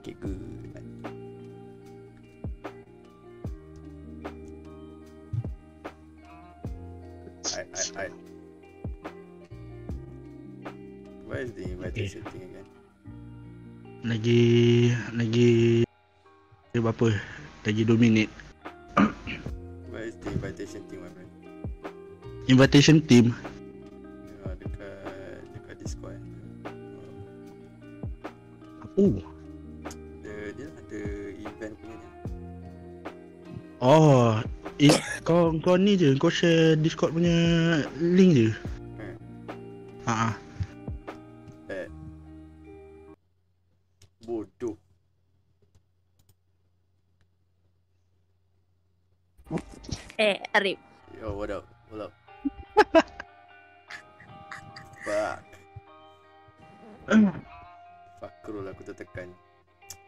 Okay, good. I, I, I. Where is the invitation thing again? Lagi lagi berapa? Lagi 2 minit. Where is the invitation thing, my friend? Invitation team. Kau ni je, kau share Discord punya link je. Hmm. Ha ah. Eh. Bodoh. Eh, Arif. Yo, what up? What up? Fuck. Fakrul aku tertekan.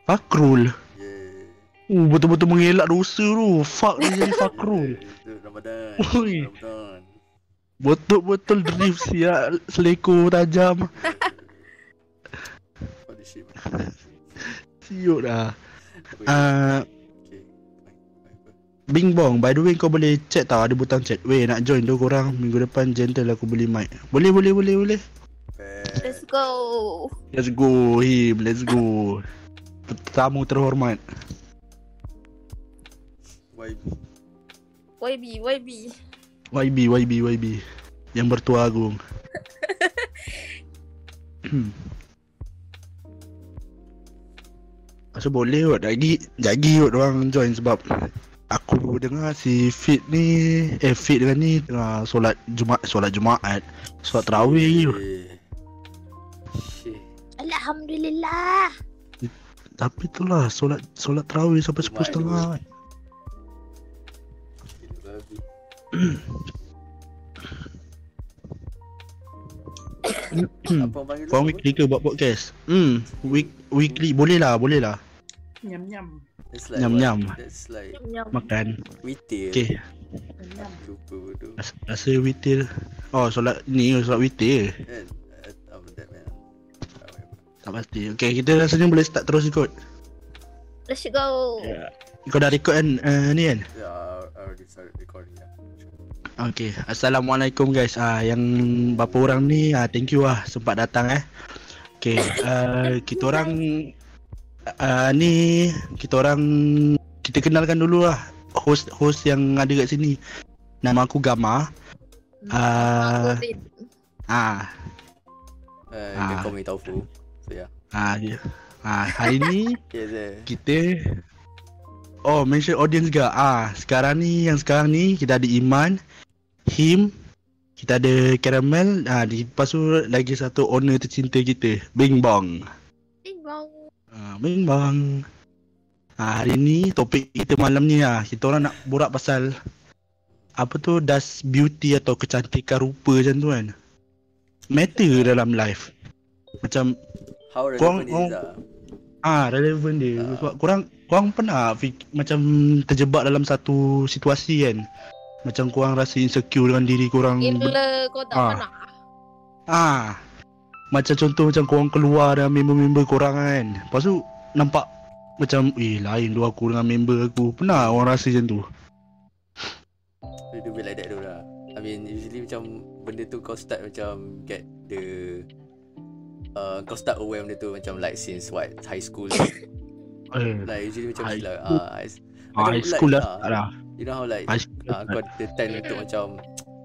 Fakrul. Yeah. Uh, betul-betul mengelak dosa tu. Fuck dia jadi Fakrul. Ramadan. Betul-betul drift siap seleko tajam. Shit. Siut dah. Uh, Okay. Fine. Bing Bong, by the way kau boleh chat tau ada butang chat. Weh nak join tu korang minggu depan gentle aku beli mic. Boleh boleh boleh boleh. Let's go. Let's go him, let's go. Tamu terhormat. YB. YB, YB. YB YB YB yang bertua agung. Masa boleh kot lagi Lagi kot orang join sebab Aku dengar si Fit ni Eh Fit dengan ni Tengah solat Jumaat Solat Jumaat Solat Terawih je Eh. Alhamdulillah. Tapi tu lah Solat Solat Terawih sampai sepuluh setengah Apa? weekly ke buat podcast? Hmm week, Weekly Boleh lah Boleh lah Nyam nyam. Like Nyam-nyam. what? That's like Nyam-nyam. Makan witir. Okay Nyam. Lupa bodoh. Rasa, rasa witir Oh solat ni Solat witir Kan? uh, that. Tak pasti Okay kita rasanya boleh start terus kot Let's go. Kau dah record kan uh, ni kan Yeah, I already started recording yeah. Okay Assalamualaikum guys ah Yang berapa orang ni ah, Thank you lah Sempat datang eh Okay uh, Kita orang uh, Ni Kita orang Kita kenalkan dulu lah Host host yang ada kat sini Nama aku Gama Ah. Rin. Ah, Uh, Ah. can call me Taufu. So yeah. ah, ya. ah Hari ni Yes, eh. kita Oh mention audience ke Ah sekarang ni Yang sekarang ni Kita ada Iman Him Kita ada Caramel ah, di, Lepas tu Lagi satu owner tercinta kita Bing Bong Ding bong. ah, Bing Bong ah, Hari ni Topik kita malam ni lah Kita orang nak borak pasal Apa tu Does beauty atau kecantikan rupa macam tu kan Matter dalam life Macam How Korang- relevant is korang- it ah? Ah, relevan dia. Ah. Sebab korang korang pernah fik, macam terjebak dalam satu situasi kan. Macam korang rasa insecure dengan diri korang. Gila kau tak Ah. pernah. Ah. Macam contoh macam korang keluar dengan member-member korang kan. Lepas tu nampak macam eh lain tu aku dengan member aku. Pernah orang rasa macam tu. Dia be like that tu lah. I mean usually macam benda tu kau start macam get the uh, kau start aware benda tu macam like since what high school Eh, like usually macam High school. ah high, high like, school lah. ah, lah. You know how like uh, lah. kau the time untuk macam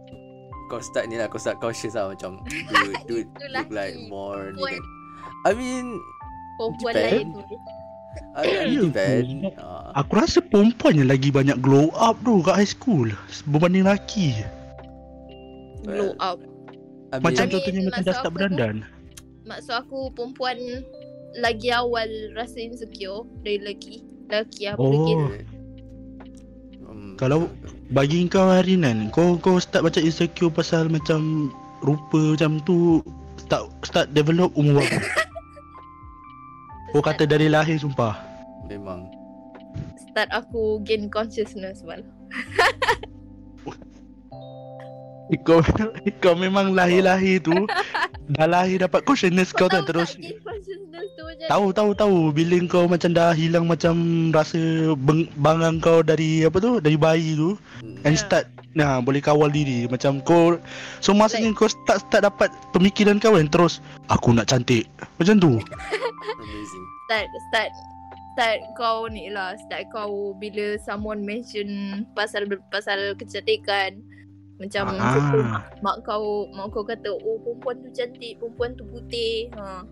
kau start ni lah kau start cautious lah macam do do Itu look like more ni kan I mean Perempuan lain. I mean depend aku- uh, Aku rasa perempuan yang lagi banyak glow up tu kat high school berbanding lelaki. Blow up. I mean, Macam I mean, contohnya macam dah start berdandan. Maksud aku perempuan lagi awal rasa insecure dari lelaki. Lelaki apa Oh. lagi? Kalau- Bagi kau hari kan Kau kau start macam insecure pasal macam Rupa macam tu Start start develop umur berapa? kau kata dari lahir sumpah memang Start aku gain consciousness mal. Kau, kau memang lahir-lahir tu. Dah lahir dapat consciousness kau kan terus tak consciousness tu Tahu tahu tahu. Bila kau macam dah hilang macam rasa beng, bangang kau dari apa tu? Dari bayi tu Hmm. and Ya. start nah boleh kawal diri. Macam kau so masanya kau start start dapat pemikiran kau kan terus aku nak cantik. Macam tu. Amazing. start start start kau ni lah. Start kau bila someone mention pasal pasal kecantikan macam ah mak kau mak kau kata oh perempuan tu cantik perempuan tu putih ha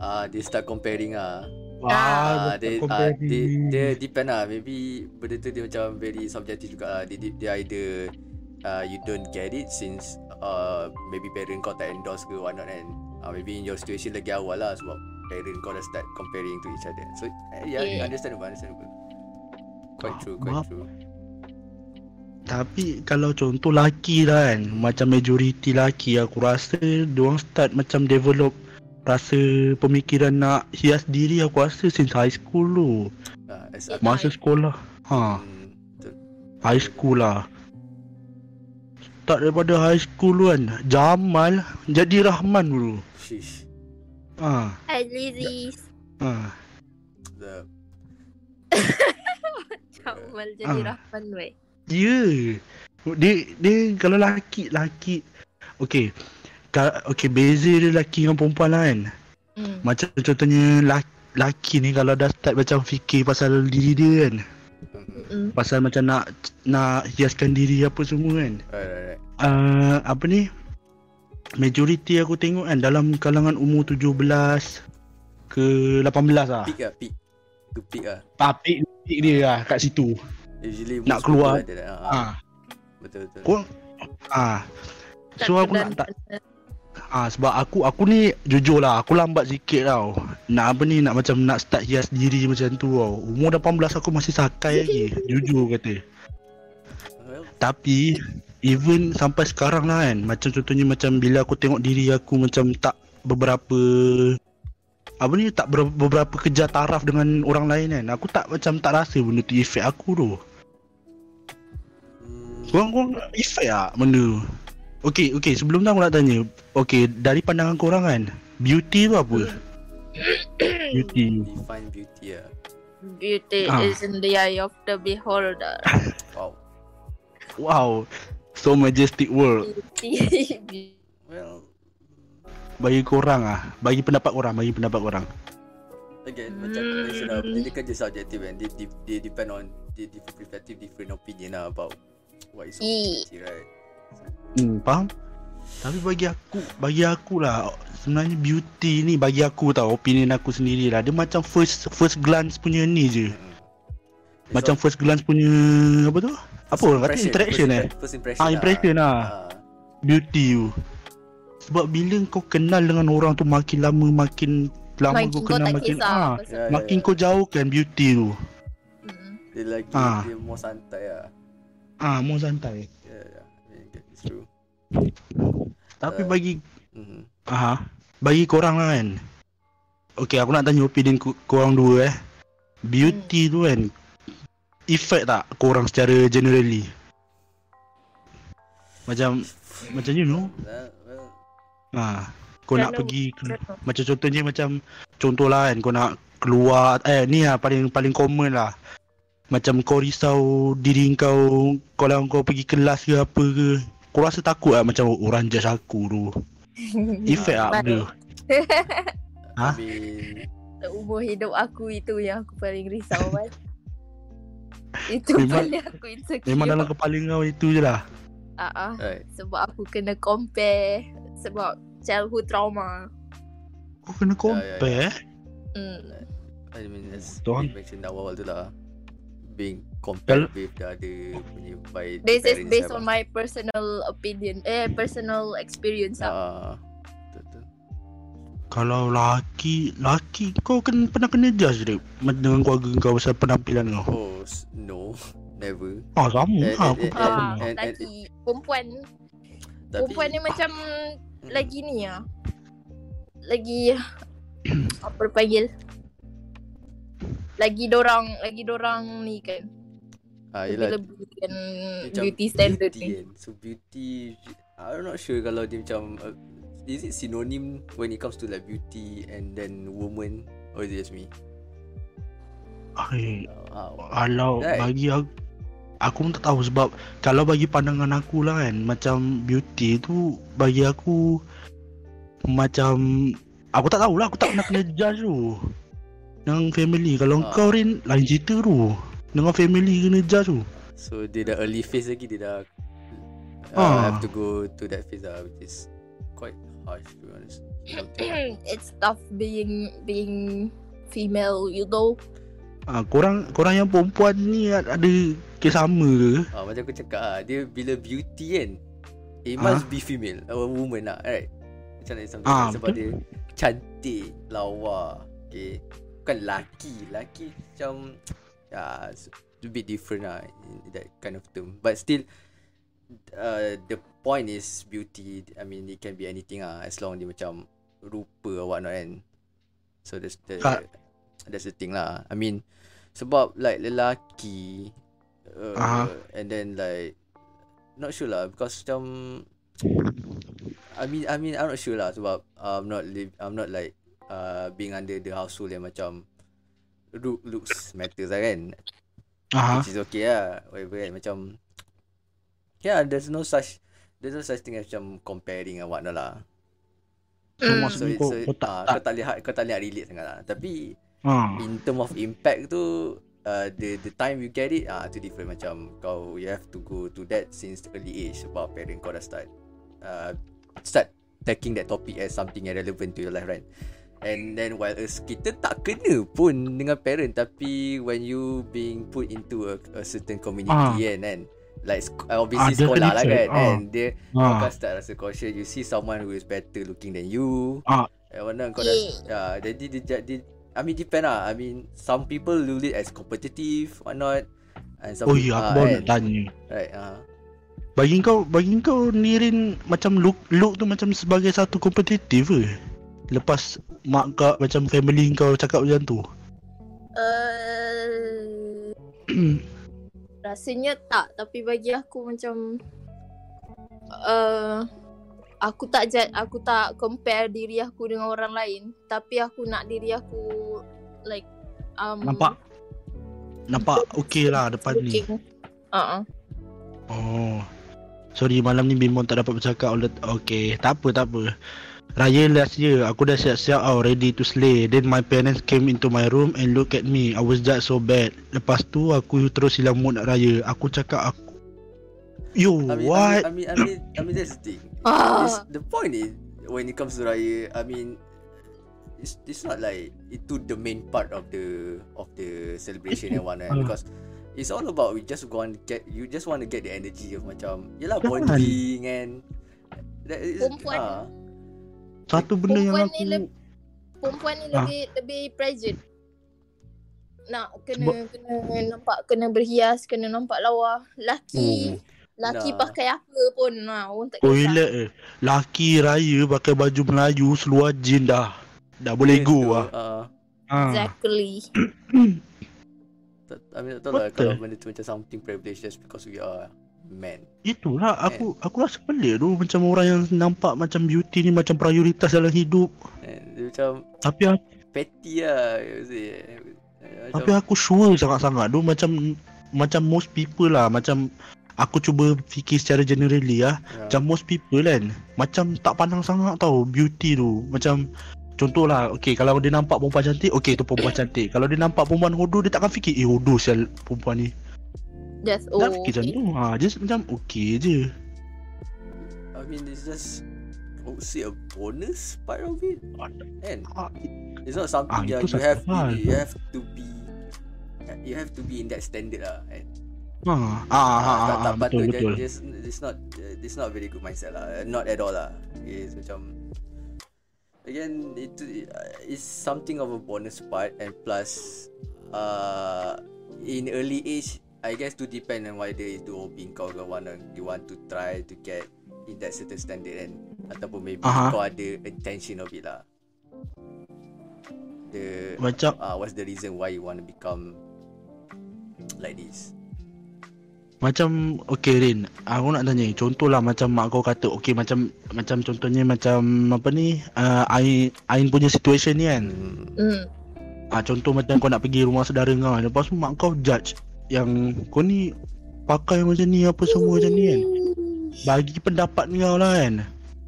Ah, dia start comparing ah. Wah, Ah, dia, ah, dia, dia depend lah. Maybe benda tu dia macam very subjective juga lah. Dia, dia, either uh, you don't get it since uh, maybe parent kau tak endorse ke what not kan. Uh, maybe in your situation lagi awal lah sebab parent kau dah start comparing to each other. So uh, yeah, Yeah. understandable, understandable. Quite true, quite true. Tapi kalau contoh laki lah kan Macam majoriti laki aku rasa Diorang start macam develop Rasa pemikiran nak hias diri aku rasa since high school tu. Uh, Masa sekolah. Ha. Hmm, betul. high school lah. Start daripada high school tu kan Jamal jadi Rahman dulu. Sheesh. Ha. Hi Ha. The, Jamal jadi Ah. Rahman weh Yeah. Dia Dia kalau laki Laki Okay Ka- Okay beza dia laki dengan perempuan lah kan hmm. Macam contohnya laki, laki ni kalau dah start macam fikir pasal diri dia kan mm. Pasal macam nak nak hiaskan diri apa semua kan right, right, right. uh, Apa ni Majoriti aku tengok kan dalam kalangan umur 17 ke 18 lah Peak lah, peak. Tu peak lah. Tapi peak dia lah kat situ Usually Nak keluar. ada ha. Ah, Betul, betul. Kau ah So aku nak tak Ah sebab aku aku ni jujur lah aku lambat sikit tau. Nak apa ni nak macam nak start hias diri macam tu tau. Umur 18 aku masih sakai lagi. jujur kata. Well, Tapi even sampai sekarang lah kan macam contohnya macam bila aku tengok diri aku macam tak beberapa apa ni tak ber, beberapa kejar taraf dengan orang lain kan. Aku tak macam tak rasa benda tu efek aku tu. Korang-korang efek tak benda Okay, okay sebelum tu aku nak tanya Okay, dari pandangan korang kan Beauty tu apa? Beauty define beauty lah. Beauty Ah. is in the eye of the beholder Wow. Wow So majestic world Beauty Well, Bagi korang ah Bagi pendapat korang Bagi pendapat korang again macam Hmm. mention lah, dia kan just subjective kan. Dia depend on dia different perspective, different opinion lah about what is beauty, right? Hmm, faham? Tapi bagi aku Bagi aku lah Sebenarnya beauty ni Bagi aku tau Opinion aku sendiri lah Dia macam first First glance punya ni je Hmm. Macam first glance punya Apa tu? Apa orang kata interaction first eh First impression Ah impression lah Ah, beauty tu Sebab bila kau kenal dengan orang tu makin lama makin lama Makin kau kau kenal tak makin kisah ah pasal Ya, makin ya. kau jauhkan beauty tu. Mm. Dia lagi Ah. Dia more santai lah Ah mau santai. Yeah, yeah. It's true Tapi Uh, bagi mm-hmm. ah bagi korang lah kan. Okay aku nak tanya opinion ku, korang dua eh. Beauty tu kan effect tak korang secara generally? Macam macam you know well, well, ah kau nak pergi Macam contohnya macam Contohlah kan kau nak keluar Eh ni lah paling paling common lah Macam kau risau diri kau Kalau kau pergi kelas ke apa ke Kau rasa takut lah macam orang judge aku tu Effect lah benda Ha? I mean Umur hidup aku itu yang aku paling risau kan. itu Memang- paling aku insecure. Memang dalam kepala kau itu je lah Ah, ah. Right sebab aku kena compare sebab childhood trauma. Kau kena compare eh Hmm. I mean as Betul. we mentioned awal tu lah Being compared Kalau- with the other punya by This is based on my personal opinion eh personal experience ah. Ah, betul Kalau laki Laki kau kan pernah kena judge dia Dengan keluarga kau pasal penampilan kau Oh no Never Ah sama ah, eh, aku eh, tak Ah, pernah and- and- laki perempuan Tapi perempuan ni macam Mm. lagi ni ah. Lagi apa panggil? Lagi dorang lagi dorang ni kan. ah, yelah, Lebih-lebihkan macam beauty standard beauty ni. kan. So beauty I'm not sure kalau dia macam uh, is it synonym when it comes to like beauty and then woman or is it just me? Ay, Uh, Kalau Right. bagi aku Aku pun tak tahu sebab Kalau bagi pandangan aku lah kan Macam beauty tu Bagi aku Macam Aku tak tahulah Aku tak pernah kena judge tu Dengan family Kalau Ah. kau Rin Lain cerita tu Dengan family kena judge tu so dia dah early phase lagi dia dah uh, Ah. have to go to that phase lah which is quite harsh to be honest. It's tough being being female, you know. ha, Korang Korang yang perempuan ni Ada kes sama ke Ah, macam aku cakap ah, dia bila beauty kan, it Ah. must be female, a woman lah, right? Macam something Ah, sebab dia cantik, lawa, okay. Bukan laki, laki macam ya, it's a bit different lah in that kind of term. But still, uh, the point is beauty. I mean, it can be anything ah, as long dia macam rupa or whatnot kan. So that's the Ah. that's the thing lah. I mean, sebab like lelaki uh, Ah. and then like not sure lah because macam I mean I mean I'm not sure lah sebab I'm not live I'm not like uh, being under the household yang macam look looks matters lah kan Aha. which is okay lah whatever kan macam yeah there's no such there's no such thing as macam comparing and whatnot lah So Mm. maksud so, kau, so kau tak, tak kau tak lihat kau tak lihat relate sangat lah tapi ha. in term of impact tu uh, the the time you get it ah tu different macam kau you have to go to that since early age sebab parent kau dah start uh, start taking that topic as something yang relevant to your life right and then while as kita tak kena pun dengan parent. Tapi when you being put into a, a certain community Ah. kan kan? Like sek- obviously Ah, dia sekolah lah kan? Ah. and dia kau Ha. akan start rasa cautious. You see someone who is better looking than you. Ah. eh mana kau dah ya jadi dia jadi I mean depend lah. I mean some people look it as competitive or not. And some Oh peop- ya aku ah, baru kan? nak tanya. right ah. Bagi kau Bagi kau Nirin Macam look Look tu macam sebagai satu kompetitif ke? Lepas Mak kau Macam family kau cakap macam tu? Uh, rasanya tak. Tapi bagi aku macam uh, aku tak jad, aku tak compare diri aku dengan orang lain. Tapi aku nak diri aku like um Nampak? Nampak okey lah depan ni. Uh-uh. Oh. Sorry malam ni Bimon tak dapat bercakap. All the Okay tak apa tak apa Raya last year Aku dah siap-siap oh, Ready to slay Then my parents came into my room And look at me I was judged so bad Lepas tu aku terus hilang mood nak raya Aku cakap aku Yo I mean, what I mean, I mean, I mean, I mean that's the thing. Ah. It's, the point is when it comes to raya, I mean, it's it's not like itu the main part of the of the celebration and whatnot Ah. because it's all about we just want to get you just want to get the energy of macam yelah bonding and that is Perempuan. ah, Satu benda yang Perempuan ni aku leb- perempuan ni Ah. lebih lebih present. Nak kena kena nampak kena berhias, kena nampak lawa. Laki laki Nah. pakai apa pun nah, orang tak Oh kisah. relax eh Laki raya pakai baju Melayu Seluar jean dah Dah boleh itu, go lah ah, ha. Exactly. tak- I mean tak tahu lah kalau benda tu macam something privilege just because we are men Itulah aku aku rasa pelik tu. Macam orang yang nampak macam beauty ni Macam prioritas dalam hidup. And dia macam Tapi aku petty lah. Macam, Tapi aku sure sangat-sangat tu. Macam macam most people lah. Macam aku cuba fikir secara generally lah. Ya. macam most people kan macam tak pandang sangat tau beauty tu. Macam contohlah okay kalau dia nampak perempuan cantik okay tu perempuan cantik. Kalau dia nampak perempuan hodoh dia takkan fikir eh hodoh sial perempuan ni Just oh, tak fikir macam tu ha, just macam okay je. I mean it's just I would say a bonus part of it and it's not something Ah, yang you have satu hal. you have to be you have to be in that standard lah and ha, ah, ah, Ah, ah, tak, ah, tak betul patut betul. It's, it's not it's not very good mindset lah not at all lah. It's macam again itu it's something of a bonus part and plus uh in early age I guess to depend on whether itu hobi kau ke mana you want to try to get in that certain standard and ataupun maybe Aha. kau ada intention of it lah the macam uh, what's the reason why you want to become like this Macam Okay Rin Aku nak tanya Contohlah macam mak kau kata Okay macam Macam contohnya macam Apa ni uh, Ain Ain punya situation ni kan Hmm. Hmm. Ah Contoh macam kau nak pergi rumah saudara kau Lepas tu mak kau judge Yang Kau ni Pakai macam ni Apa semua macam ni kan? Bagi pendapat kau lah kan?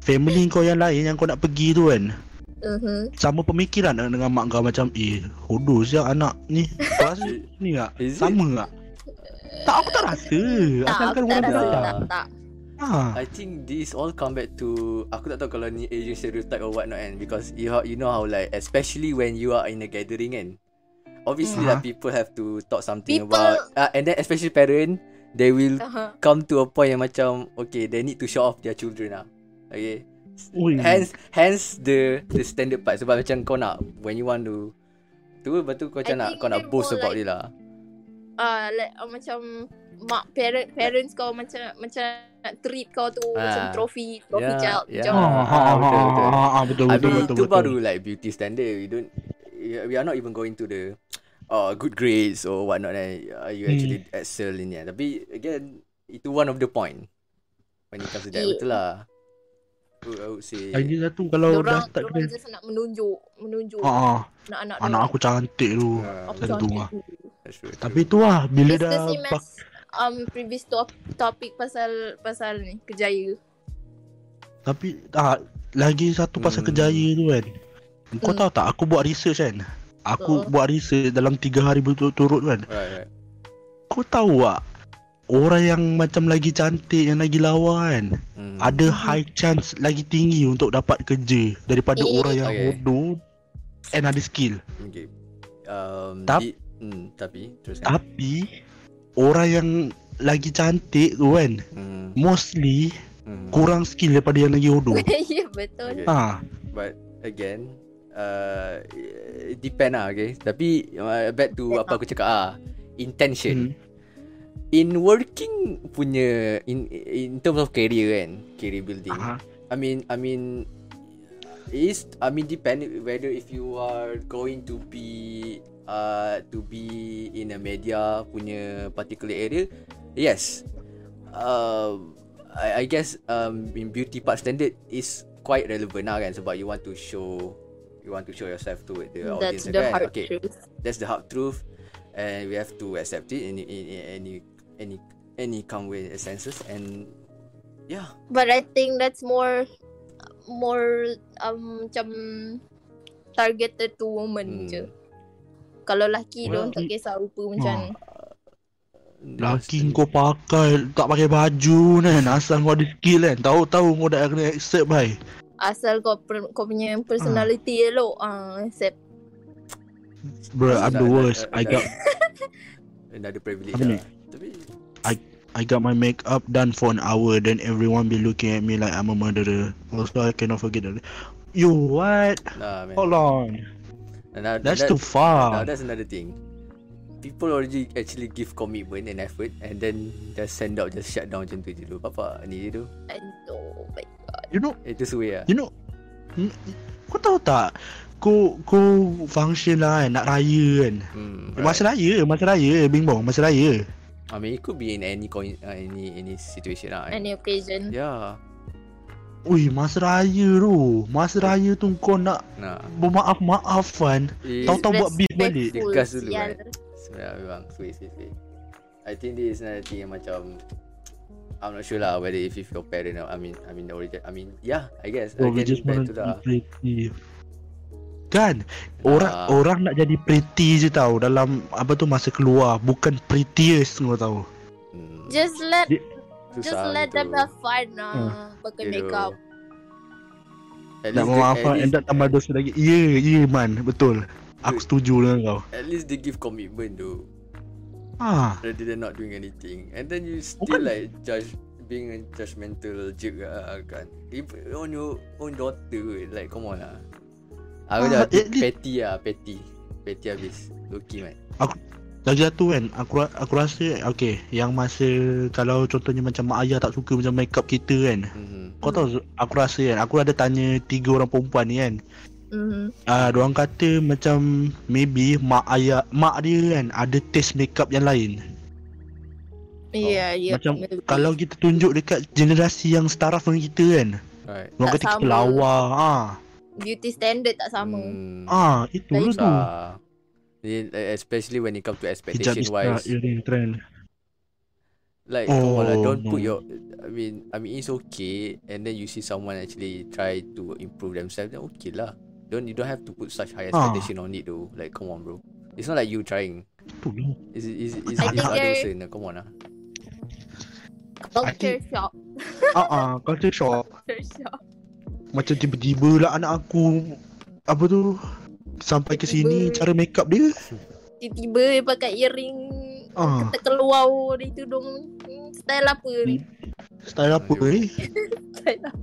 Family kau yang lain Yang kau nak pergi tu kan? Uh-huh. Sama pemikiran tak dengan mak kau macam Eh hodoh siap anak ni. Rasa ni tak? Sama tak? Tak aku tak rasa. Tak, Asalkan aku tak orang rasa. tak, tak. Ha. I think this all come back to aku tak tahu kalau ni Asian stereotype or what not kan? Because you ha- you know how like especially when you are in a gathering kan obviously Hmm. like people have to talk something People- about uh, and then especially parent they will Uh-huh. come to a point yang macam okay they need to show off their children lah okay Ui. hence hence the the standard part sebab macam kau nak when you want to tu lepas tu kau macam I nak kau nak boast more about like- dia lah Ah, like uh, macam mak parent parents kau macam macam nak treat kau tu macam Ah. trophy trophy Yeah, child yeah. macam Ha, ha, ha, betul, betul. ha, ha, betul, I betul, mean betul, itu betul. baru like beauty standard. We don't we are not even going to the uh, good grades or whatnot. Eh. Uh, you Hmm. actually excel in it. Tapi again, itu one of the point when it comes to that. Yeah. Betul lah. Say. Lagi satu kalau dah Diorang, start diorang kena just nak menunjuk menunjuk ha. anak-anak Anak aku cantik tu Ah, Aku Tentu cantik lah. true. Tapi tu lah Bila It's dah pak, as um, previous top, topic pasal pasal ni kejaya. Tapi tak Lagi satu pasal Hmm. kejaya tu kan Kau Hmm. tahu tak Aku buat research kan Aku Uh. buat research Dalam 3 hari berturut-turut kan Right, right. Kau tahu tak Orang yang macam lagi cantik Yang lagi lawa kan Hmm. Ada high chance Lagi tinggi untuk dapat kerja Daripada Eh, orang yang okay. bodoh And ada skill Okay. Um, Tap- di, hmm, tapi teruskan. Tapi Orang yang lagi cantik tu kan Hmm, Mostly hmm. Kurang skill daripada yang lagi bodoh ya betul. Okay. Ha But again, uh, depend lah, okay. Tapi uh, back to apa aku cakap ah, intention. Hmm. In working punya in in terms of career kan, career building. Aha. I mean, I mean, is I mean depend whether if you are going to be uh to be in a media punya particular area, yes. Um, I, I guess um in beauty part standard is quite relevant lah kan sebab you want to show you want to show yourself to the audience That's the kan. hard okay, truth. that's the hard truth. And we have to accept it in, in, in any any any come with senses and yeah. But I think that's more more um macam targeted to women Hmm. je. Kalau lelaki Well, dia tak kisah rupa macam Laki kau pakai Tak pakai baju kan Asal kau ada skill kan. Tahu-tahu kau dah kena accept bai asal kau per, kau punya personality elok ah accept. Bro I'm the worst I got another privilege Apa ni? lah tapi I got my makeup done for an hour Then everyone be looking at me Like I'm a murderer Also I cannot forget that You what? nah man Hold on Nah, That's that- too Now far that's another thing. People already actually give commitment and effort and then just send out just shut down macam tu je tu. Apa ni je tu. And oh my You know Itu suwe lah. You know Kau tahu tak Kau Kau function lah kan Nak raya kan Hmm, Masa raya Masa raya Bing bong Masa raya I mean it could be in any coin, uh, any any situation lah. any occasion. Yeah. Ui masa raya tu Masa raya tu kau nak Nah. Bermaaf-maafan It, Tahu-tahu buat beef balik Dia gas dulu kan. Sebenarnya memang suwe suwe suwe. I think this is another thing yang macam I'm not sure lah whether if, if your parent or I mean I mean the origin I mean yeah I guess Oh, we again just back wanna to be the pretty. Kan? Orang Ah. orang nak jadi pretty je tau Dalam Apa tu masa keluar. Bukan prettiest kau tahu. Hmm, Just let just let them have fun ah. Pakai makeup. Nak memaafkan at And least- tak tambah dosa lagi. Ya ya man. Betul. Aku setuju dengan kau. At least they give commitment though Ah, Rather than not doing anything. And then you still Bukan- like judge Being a judgmental jerk lah kan. If on your own daughter Like come on lah Aku Ah, dah least- petty lah Petty. Petty habis. Loki man. Lagi satu kan. Aku aku rasa Okay Yang masa Kalau contohnya macam Mak ayah tak suka Macam makeup kita kan. Mm-hmm. Kau tahu Aku rasa kan Aku ada tanya Tiga orang perempuan ni kan Mhm. Ah, uh, Diorang kata macam Maybe Mak ayah Mak dia kan Ada taste makeup yang lain Ya, ya. Macam maybe. Kalau kita tunjuk dekat generasi yang setara dengan kita kan Right. Orang Tak kata kita sama. lawa ah. beauty standard tak sama. Hmm. Ah, itu lah tu especially when it comes to Hijab expectation is not wise earring trend like come on lah, Oh, don't put no. your I mean I mean it's okay and then you see someone actually try to improve themselves then okay lah don't you don't have to put such high Ah. expectation on it though like come on bro it's not like you trying is is is I is think ada there- usaha nak come on lah Culture shock. Ah ah, culture shock Culture shock. Macam tiba-tiba lah anak aku Apa tu Sampai ke sini. Cara make up dia Tiba-tiba dia pakai earring Ah, Kita keluar dari tudung Hmm, Style apa ni? Style apa ni Style apa?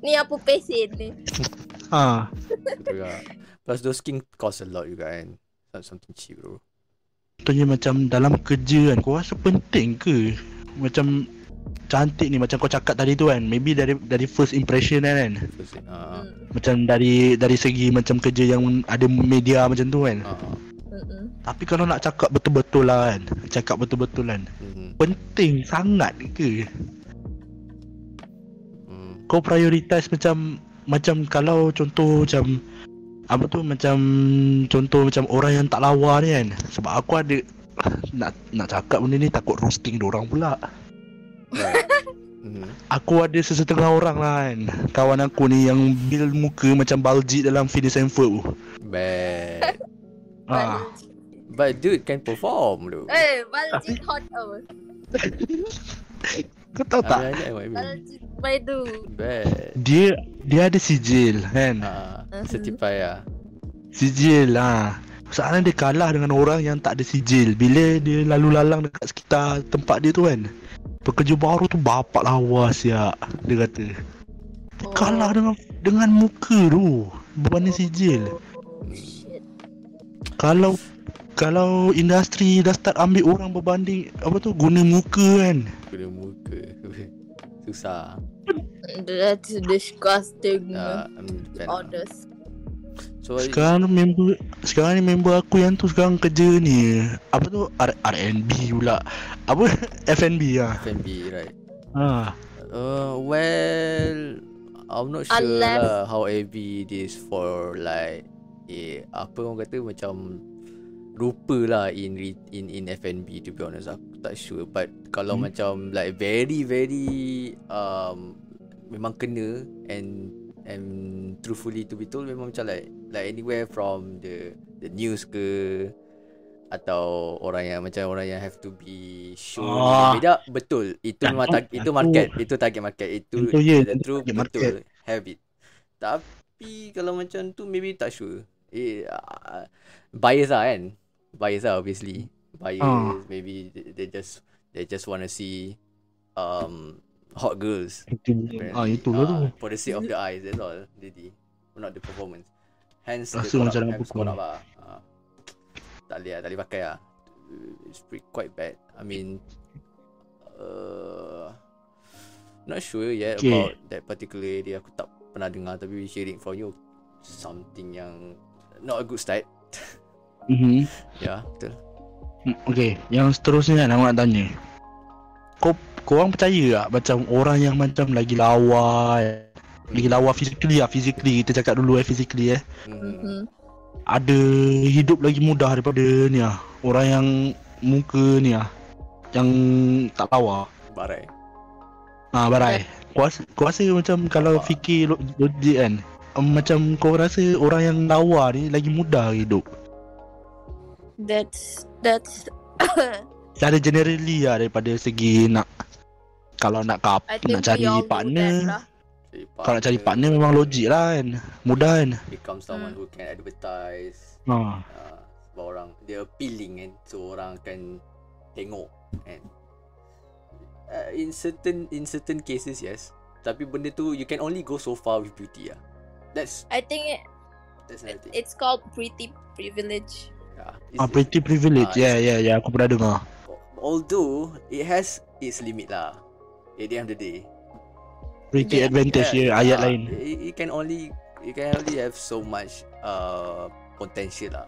Ni apa pesen ni? Ah, betul plus those skin cost a lot juga kan. Not something cheap bro. Contohnya macam dalam kerja kan Kau rasa penting ke? Macam Cantik ni Macam kau cakap tadi tu kan Maybe dari dari first impression kan, kan? First, uh. Macam dari dari segi macam kerja yang ada media macam tu kan? Uh, uh, Mm-mm. Tapi kalau nak cakap betul-betul lah kan Cakap betul-betul kan mm, Penting sangat ke? Kau prioritize macam Macam kalau contoh macam Apa tu macam Contoh macam orang yang tak lawa ni kan. Sebab aku ada Nak nak cakap benda ni takut roasting orang pula. Aku ada sesetengah orang lah kan. Kawan aku ni yang build muka macam baljit dalam Phineas and Ferb. Tu bad. Ah. but dude can perform though Eh, Baljit hot oh. Kau tahu tak mean, I know what you mean. Baljit Baidu. Bad. Dia dia ada sijil kan Ah, Mhm. certify lah. Sijil lah Soalan dia kalah dengan orang yang tak ada sijil Bila dia lalu lalang dekat sekitar tempat dia tu kan Pekerja baru tu bapak lawas ya Dia kata Oh. Kalah dengan dengan muka tu Berbanding sijil Oh, shit. Kalau Kalau industri dah start ambil orang berbanding Apa tu guna muka kan Guna muka. Susah. That's disgusting. Ah, lah. Orders. So, Sekarang ni member Sekarang ni member aku yang tu sekarang kerja ni Apa tu R- R&B pula Apa F&B lah F&B, right? ha. Uh, well, I'm not sure Unless- lah how heavy it is for like eh apa orang kata macam rupa lah in in in F&B to be honest. Aku tak sure. But kalau Hmm. macam like very very um memang kena and and truthfully to be told memang macam like like anywhere from the the news ke atau orang yang macam orang yang have to be show Ah. beda betul. Itu Tak, memang tag, itu aku- market itu target market. Itu Itu the itu true betul. have it. Tapi kalau macam tu maybe tak sure. Eh uh, bias lah kan bias lah obviously. Bias Ah. maybe they, they just they just want to see um hot girls. Itu ah, itulah tu Ah, For the sake of the eyes That's all Jadi Not the performance. Hence Rasa the macam nak pukul. collab lah. Ah. Tak boleh lah Tak boleh pakai lah. Uh, It's pretty, quite bad. I mean uh, Not sure yet Okay. About that particular area. Aku tak pernah dengar Tapi hearing from you. Something yang Not a good start mm-hmm. Ya yeah, betul Okay Yang seterusnya kan Aku nak tanya Kau Korang percaya tak Macam orang yang macam Lagi lawa Lagi lawa physically lah Physically Kita cakap dulu eh Physically eh hmm. Mhm. Ada Hidup lagi mudah Daripada ni lah Orang yang Muka ni lah Yang Tak lawa Barai Ah barai. Kau rasa, kau rasa macam kalau fikir lo- logik kan um, Macam kau rasa orang yang lawa ni lagi mudah hidup That's that's Secara generally lah daripada segi nak Kalau nak kap, think nak cari partner lah. Cari Kalau nak cari partner memang logik lah kan Mudah kan Become someone Hmm. Mm. who can advertise ha. uh, sebab orang dia appealing kan so orang akan tengok kan uh, in certain in certain cases yes tapi benda tu you can only go so far with beauty ah that's I think it, that's thing it's called pretty privilege. Yeah, ah, Pretty privilege, ah, ya ya ya aku pernah dengar. Although it has its limit lah. At the end of the day. Pretty Yeah. advantage ya ayat ah, lain. it, it can only you can only have so much uh potential lah.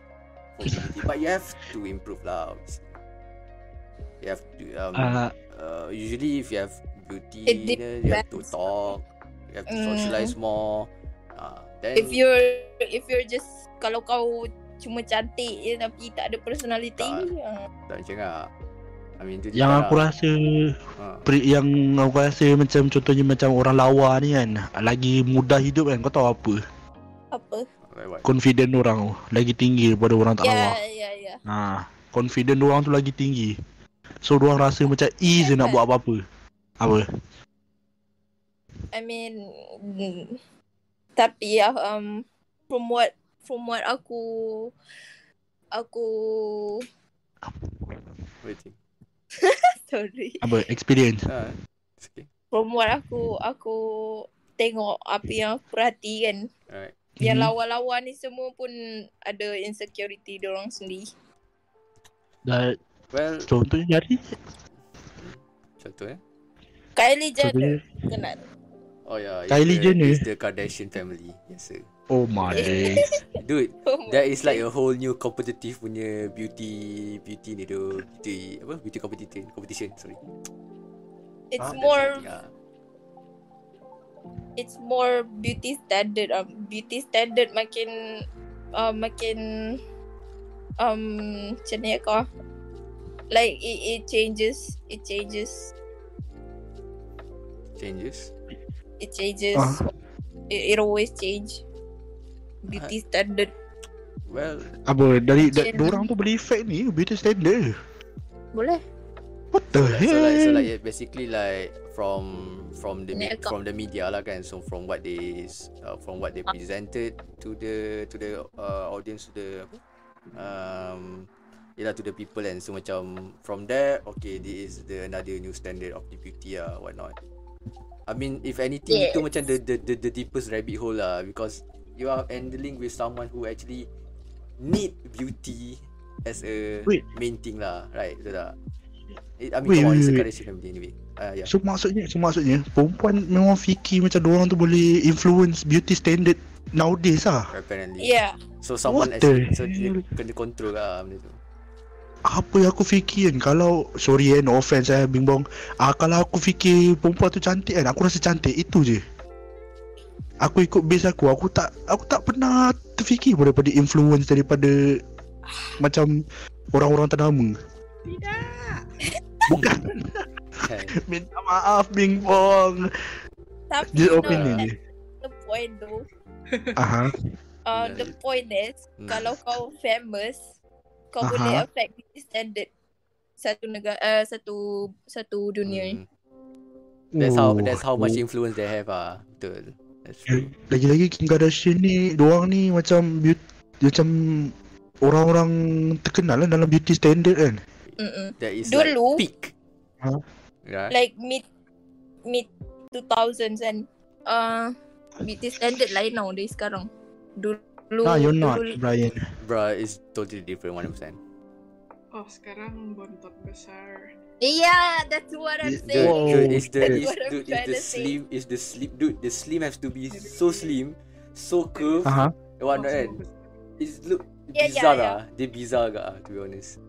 But you have to improve lah obviously. You have to um, Ah, uh, usually if you have beauty, you, know, you have to talk, you have to Mm. socialize more. Uh, then If you're if you're just kalau kau cuma cantik je tapi tak ada personality, Tak. uh, tak macam lah. I mean, Yang lah. aku rasa Ha. peri- yang aku rasa macam contohnya macam orang lawa ni kan lagi mudah hidup kan kau tahu apa apa? Confident orang tu lagi tinggi daripada orang tak Ya, lawa ya, ya. ha confident orang tu lagi tinggi so orang rasa macam easy nak buat apa-apa apa I mean mm, tapi ya um from what from what aku aku Waiting. sorry apa experience Ha. it's okay. from what aku aku tengok apa yang aku perhati kan Alright. yang Mhm. lawa-lawa ni semua pun ada insecurity diorang sendiri dan Well, contohnya jadi contoh eh. Kylie Jenner kenal Oh yeah, Kylie Jenner. It's the Kardashian family. Yes sir. Oh my Dude, that is like a whole new competitive punya beauty beauty ni tu. Beauty apa? Beauty competition, competition, sorry. it's Ah, that's more ah. it's more beauty standard um beauty standard makin uh, makin um macam ni kau like it, it changes it changes changes. it changes Ah. it, it always change beauty standard Well, apa dari da, Jenner. orang tu beli effect ni beauty standard boleh what the so like, so hell like, so like yeah, basically like from from the me- from the media lah kan. So from what they uh, from what they presented to the to the uh, audience to the apa? Um, Yelah to the people and so macam from there okay this is the another new standard of the beauty ah what not I mean if anything Yes. itu macam the, the the the deepest rabbit hole lah because you are handling with someone who actually need beauty as a Wait. main thing lah right? Betul tak? I I mean Wait, come on wait, it's a wait. Kardashian family anyway. Uh, yeah. So maksudnya so maksudnya perempuan memang fikir macam orang tu boleh influence beauty standard nowadays ah. apparently. Yeah. So someone What actually so dia kena control lah benda tu. Apa yang aku fikir kan kalau sorry eh no offense eh bimbang ah kalau aku fikir perempuan tu cantik kan aku rasa cantik itu je. Aku ikut base aku aku tak aku tak pernah terfikir pun daripada influence daripada macam orang-orang ternama. Tidak. Bukan kan minta maaf bimbang. tapi Just no, opinion je. the point though Aha. uh, Yeah. the point is Hmm. kalau kau famous kau Aha. boleh affect beauty standard satu negara uh, satu satu dunia Hmm. that's how that's how much oh. influence they have ah betul Lagi-lagi Kim Kardashian ni Diorang ni macam beauty, Macam Orang-orang terkenal lah dalam beauty standard kan Mm-mm. that is Dulu- like peak Huh? yeah like mid mid 2000s and uh beauty standard lain tau dari sekarang. Dulu Ah, you're not dulu, Brian bruh it's totally different 100% Oh, sekarang bontot besar. Yeah, that's what I'm The- the, saying. Whoa. dude, is the That's I'm dude, is trying the to say. slim is the slim dude the slim has to be so slim so curved. Aha. and what not it's look Yeah, yeah, bizarre yeah. lah dia bizarre lah to be honest?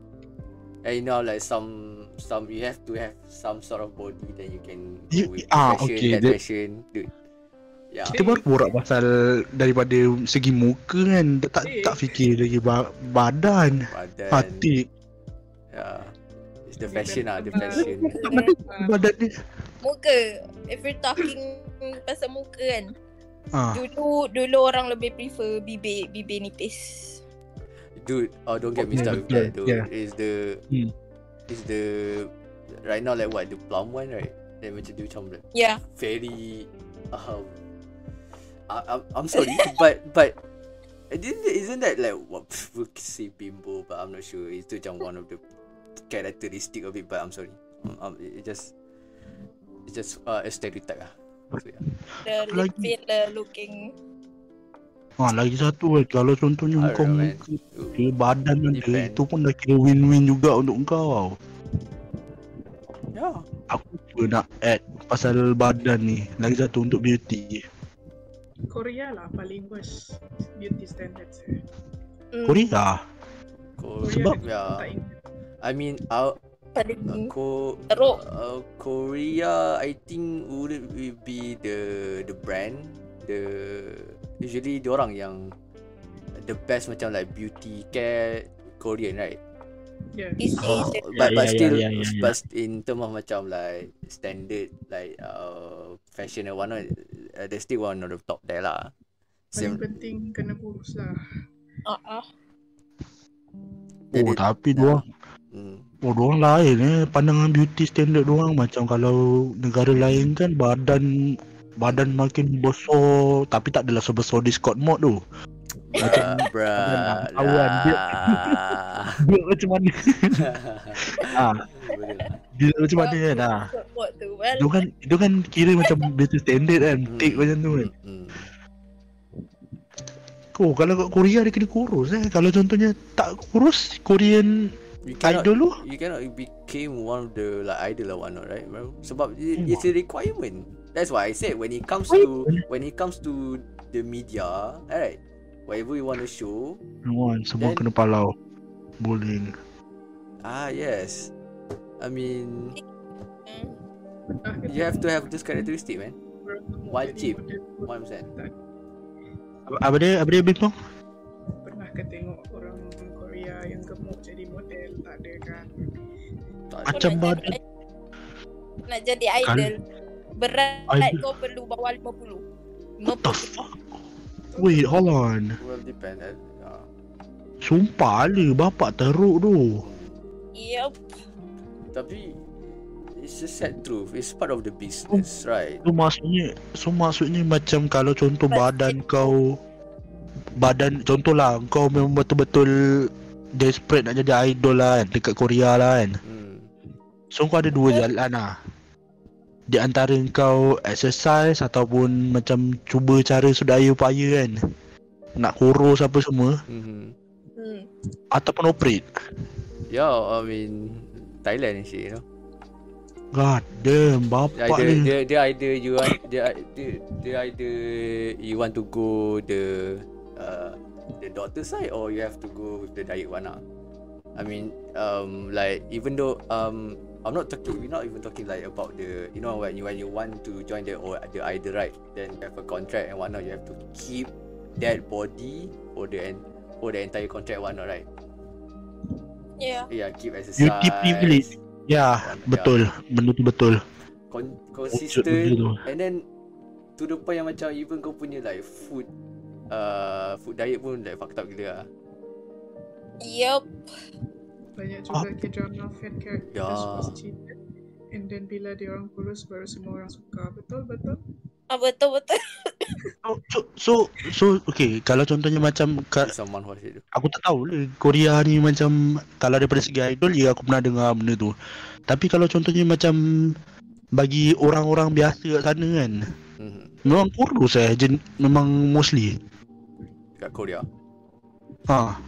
And you know like some some you have to have some sort of body then you can You- with. ah, fashion okay, that that- fashion dude. Yeah. Kita baru borak pasal Daripada segi muka kan? Tak tak, tak fikir lagi ba- Badan badan. Hati yeah. it's the fashion lah the fashion Muka. If you're talking pasal muka kan. ah. Dulu dulu orang lebih prefer bibir bibir nipis. dude oh don't get me started with that dude yeah. is the Hmm. is the right now like what the plum one right then macam dia macam Yeah. very um I, I'm, I'm sorry but but isn't that, isn't that like what people say bimbo but I'm not sure it's macam one of the characteristic of it but I'm sorry um, um, it just it's just uh, a stereotype lah so, yeah. The lagi? filler looking. ah, Lagi satu kan Kalau contohnya I kau man. Kira badan ada Depend. Itu pun dah kira win-win juga untuk kau tau yeah Aku pun nak add Pasal badan ni Lagi satu untuk beauty Korea lah paling worst beauty standards eh. Mm. Korea Korea Sebab- yeah Tak ingat. I mean, I paling Ko teruk. uh, Korea I think would it will be the the brand the usually orang yang the best macam like beauty care Korean right Yeah. Oh, but Yeah, but yeah, still yeah, yeah, yeah. but in term of macam like standard like uh fashion and whatnot uh, they still one of the top there lah Paling Same, penting kena kurus lah. Uh-uh. Oh, Jadi- tapi doang mm, Oh, doang lain eh. Pandangan beauty standard doang macam kalau negara lain kan badan badan makin besar tapi tak adalah sebesar Discord mod tu. uh, bruh Kawan dia. lah. Dia macam mana? ah, lah. dia macam mana kan? Ah. Well, Itu kan itu kan kira macam beauty standard kan. Hmm. Take macam tu kan. Mm, mm. Oh, kalau kat Korea dia kena kurus eh. Kalau contohnya tak kurus Korean You cannot idol tu you cannot became one of the like idol or whatnot, right? bro? Sebab it, Hmm. it's a requirement. That's why I said when it comes to when it comes to the media, alright, whatever you want to show, Wan, semua Then- kena palau. Boleh. ah yes, I mean mm, Ah, you have to have this characteristic, man. wajib. jadi model. One percent. Apa, apa dia? Apa dia Bintang? Pernah ke tengok orang Korea yang gemuk jadi model? Tak ada kan? Macam nak badan jadi, nak jadi idol. Berat Idol. kau perlu bawah 50. What the 50. fuck? Wait, hold on. Well depend. Eh? Uh, Sumpah lah, bapak teruk tu. Yup. tapi it's a sad truth. It's part of the business, right? Tu maksudnya, so maksudnya macam kalau contoh But- badan kau badan contohlah kau memang betul-betul desperate nak jadi idol lah kan dekat Korea lah kan. Hmm. So kau ada dua jalan lah. Di antara kau exercise ataupun macam cuba cara sedaya upaya kan. Nak kurus apa semua Mm-hmm. Hmm. ataupun operate. Yeah, I mean Thailand shit, you know. God damn, bapak Either ni. dia dia either you want dia dia, dia either you want to go the uh, the doctor side or you have to go with the diet one lah. I mean um like even though um I'm not talking we're not even talking like about the you know when you when you want to join the or the either right then you have a contract and whatnot you have to keep that body for the en- for the entire contract one right Yeah. yeah keep exercise Beauty privilege. Ya, betul. Benda tu betul. con- consistent and then to the point yang macam even kau punya like food uh, food diet pun like fucked up gila lah. Yup. Banyak Ah. juga K-drama fan characters Ya. was cheated. And then bila dia orang kurus baru semua orang suka. Betul, betul. Ah, betul betul. So, so, so, so okay, kalau contohnya macam ka, If someone watch it tu. aku tak tahu lah Korea ni macam kalau daripada segi idol ya aku pernah dengar benda tu. Tapi kalau contohnya macam bagi orang-orang biasa kat sana kan, Mm-hmm. memang kurus eh, jen, memang mostly. Kat Korea. Ha,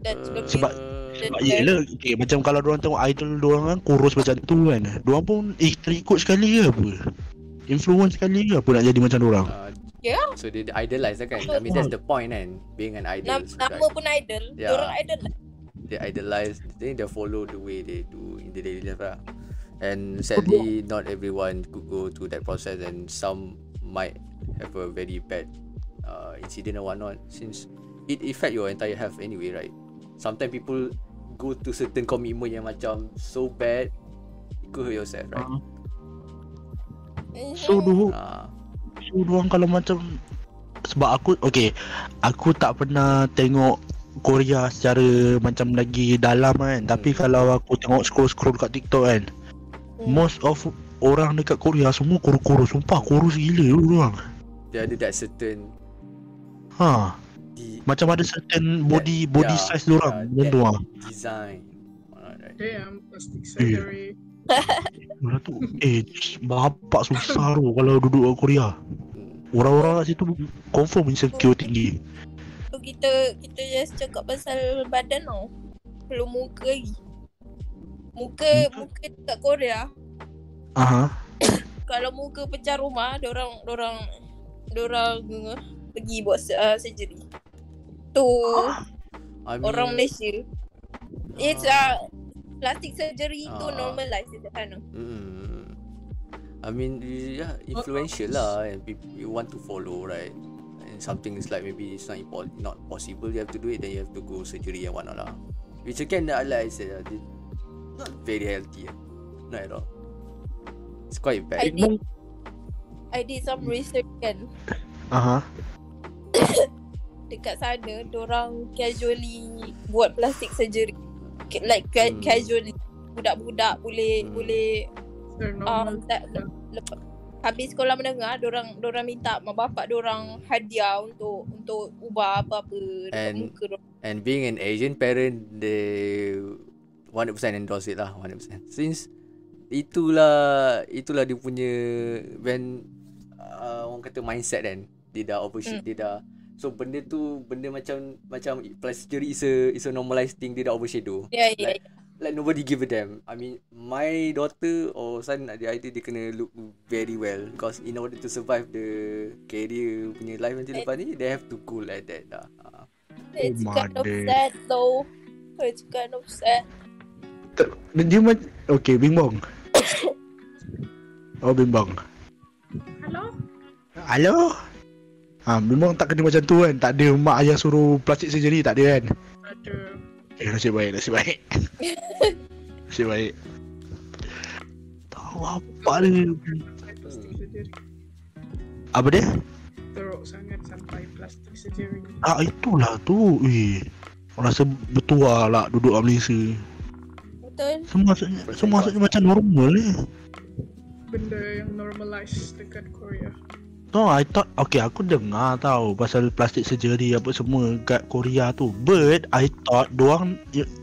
Dan Uh, sebab- sebab yelah, okay, macam kalau orang tengok idol orang kan kurus macam tu kan. Diorang pun eh terikut sekali ke apa? Influence sekali ke apa nak jadi macam orang? Uh, Yeah. So they, they idolize lah kan. I mean that's the point kan. Being an idol. Nam, so nama pun idol. Ya. Orang idol. lah. they idolize. Then they follow the way they do in the daily life lah. And sadly, not everyone could go through that process, and some might have a very bad uh, incident or whatnot. Since it affect your entire health anyway, right? Sometimes people go to certain commitment yang macam so bad, you could hurt yourself, right? So dulu Ah, So diorang kalau macam Sebab aku Okay Aku tak pernah tengok Korea secara macam lagi dalam kan Tapi Hmm. kalau aku tengok scroll-scroll kat TikTok kan Hmm. Most of orang dekat Korea semua kurus-kurus Sumpah kurus gila dulu orang dia ada that certain Ha di Macam ada certain body That- body yeah, size diorang yeah, Macam that- tu lah design. Alright. Damn, plastic surgery. Diorang tu Eh bapak susah tu Kalau duduk kat Korea. Orang-orang kat situ Confirm insecure tinggi Tu kita kita just cakap pasal badan tau. Belum muka lagi. Muka muka kat Korea. Aha Kalau muka pecah rumah, orang orang orang pergi buat uh, surgery. Tu I mean, orang Malaysia. It's uh, plastic surgery tu Ah. normalize di sana. Hmm. I mean, yeah, influential lah, and people you want to follow, right? And something is like maybe it's not impo- not possible. You have to do it, then you have to go surgery and whatnot lah. Which again, uh, like I said, uh, not very healthy. Uh. Not at all. It's quite I bad. did I did some research kan Aha. Dekat sana orang casually buat plastic surgery like ca- Hmm. casually budak-budak boleh Hmm. boleh um, normal. tak, lepas, habis sekolah menengah orang orang minta mak bapak orang hadiah untuk untuk ubah apa-apa And- muka dorang. And being an Asian parent, they 100% endorse it lah, 100%. Since itulah itulah dia punya when uh, orang kata mindset kan, dia dah overshoot, Hmm. dia dah So benda tu benda macam macam plastic surgery is a is a normalized thing dia dah overshadow. Ya ya. Like, like nobody give a damn. I mean, my daughter or son dia idea dia kena look very well because in order to survive the career punya life nanti lepas ni they have to go like that lah. Ah. It's Oh, kind of sad though. It's kind of sad. Dia macam Okay bimbang Oh bimbang Hello? Halo Ha, memang tak kena macam tu kan Tak ada mak ayah suruh plastik surgery Tak ada kan Ada. Eh nasib baik Nasib baik Nasib baik Tahu apa surgery. Apa dia Teruk sangat sampai plastic surgery. Ah itulah tu Eh Rasa bertuah lah Duduk kat Malaysia Betul. Semua maksudnya Semua maksudnya macam normal ni Benda yang normalized dekat Korea. No, I thought Okay, aku dengar tau Pasal plastic surgery Apa semua Kat Korea tu But I thought Diorang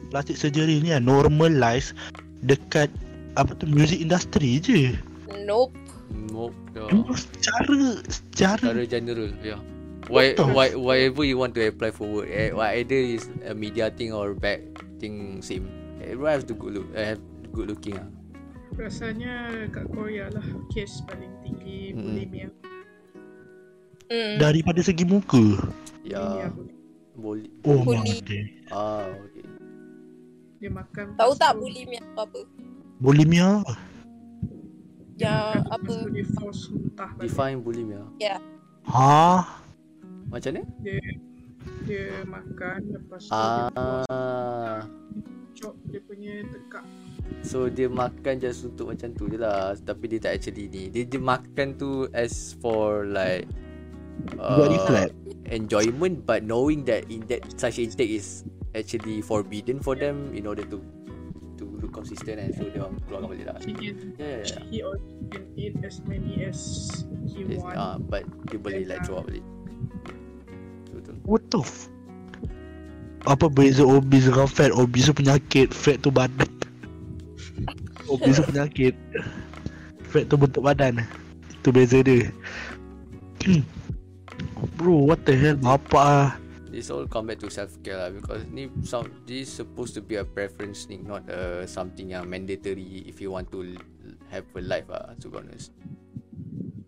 Plastic surgery ni kan Normalize Dekat Apa tu Music industry je Nope. Nope. Yeah. Cuma secara Secara Secara general, yeah. Why, why, whatever you want to apply for work, eh, either is a media thing or back thing same. Everyone have to good look, uh, have good looking ah. Rasanya kat Korea lah kes paling tinggi Mm-mm. bulimia. Hmm. Daripada segi muka Yeah, bulimia. boleh. Oh Bully. Ah, okay. Dia makan Tahu tak bulimia apa apa? Bulimia makan apa? dia force muntah balik. Define bulimia. Ha Macam ni? Dia dia makan lepas tu dia force Ah, dia punya tekak. so dia makan just untuk macam tu je lah. Tapi dia tak actually ni. Dia, dia makan tu as for like uh, reflect enjoyment but knowing that in that such intake is actually forbidden for them in order to to look consistent and so dia orang keluarkan balik lah. He can Yeah, yeah, yeah. he or she can eat as many as he Yes, want. ah, but dia boleh like throw out balik. Betul. What the f Apa beza obese dengan fat Obese tu penyakit Fat tu badan Obese tu penyakit Fat tu bentuk badan Itu beza dia Bro what the hell Bapak ah This all come back to self care lah because ni some this supposed to be a preference thing not uh, something yang mandatory if you want to l- have a life ah to be honest.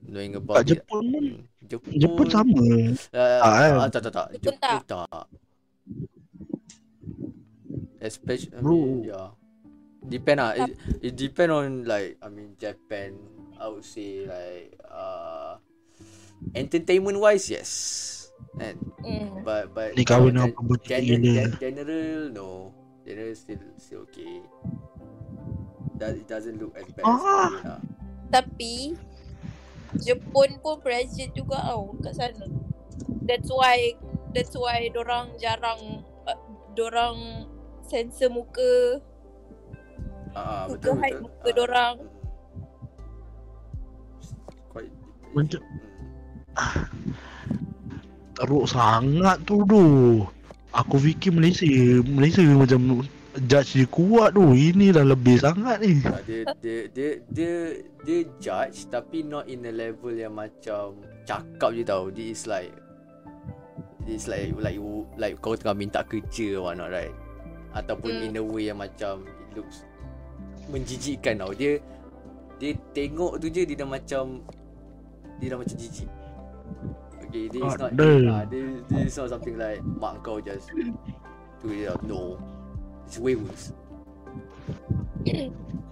Knowing about it- Jepun pun Hmm, Jepun, Jepun sama Uh, Ah, eh. ah, tak tak tak. Jepun Jepun tak. Especially I Bro. mean, yeah. Depend ah. It, it depend on like I mean Japan. I would say like uh entertainment wise yes. And Hmm. but but Ni kahwin uh, dengan gen- gen- general no. General still still okay. That it doesn't look as bad as Ah. Korea lah. Tapi Jepun pun pressure juga tau kat sana. That's why that's why dorang jarang uh, dorang sensor muka Ah, ah, Muka betul betul. muka dorang. Quite Macam mm. Teruk sangat tu tu Aku fikir Malaysia Malaysia macam Judge dia kuat tu Ini dah lebih sangat ni dia, dia, dia, dia, dia judge tapi not in a level yang macam cakap je tau. Dia is like, it's like, like, you, like kau tengah minta kerja or not, right? Ataupun Hmm. in a way yang macam it looks menjijikkan tau. Dia, dia tengok tu je dia dah macam, dia dah macam jijik. Okay, this is not, ah, this, this is not something like mak kau just tu je tau. No. It's way worse.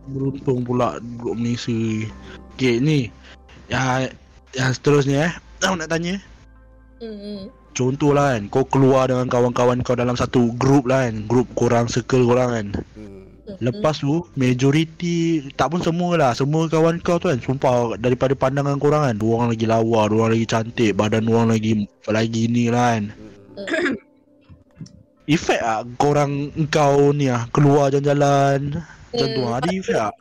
Beruntung pula duduk Malaysia Okay ni Ya Yang seterusnya eh Aku nak tanya Mm-mm. Contoh lah kan Kau keluar dengan kawan-kawan kau dalam satu group lah kan Group korang, circle korang kan Hmm. Lepas tu Majority Tak pun semua lah Semua kawan kau tu kan Sumpah Daripada pandangan korang kan Diorang lagi lawa Diorang lagi cantik Badan diorang lagi Lagi ni lah kan Hmm. Efek lah korang Kau ni lah Keluar jalan-jalan Macam tu Hmm. lah Ada efek lah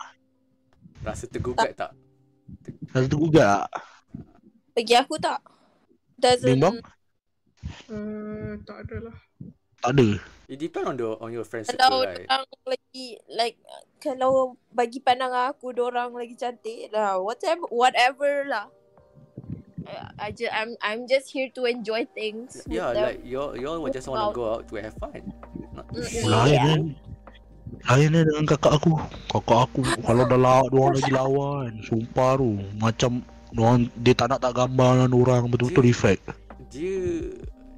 Rasa tergugat tak? Rasa tu juga Bagi aku tak. Doesn't. Memang Uh, tak ada lah. Tak ada It depend on the on your friend Kalau circle, right? orang lagi like kalau bagi pandangan aku orang lagi cantik lah whatever whatever lah. Uh, I just I'm I'm just here to enjoy things. with Yeah, them. like you you all just want to go out to have fun. Not to see. Lain kan Lain kan dengan kakak aku Kakak aku Kalau dah lawak Diorang lagi lawa kan Sumpah tu Macam Diorang Dia tak nak tak gambar dengan orang Betul-betul efek dia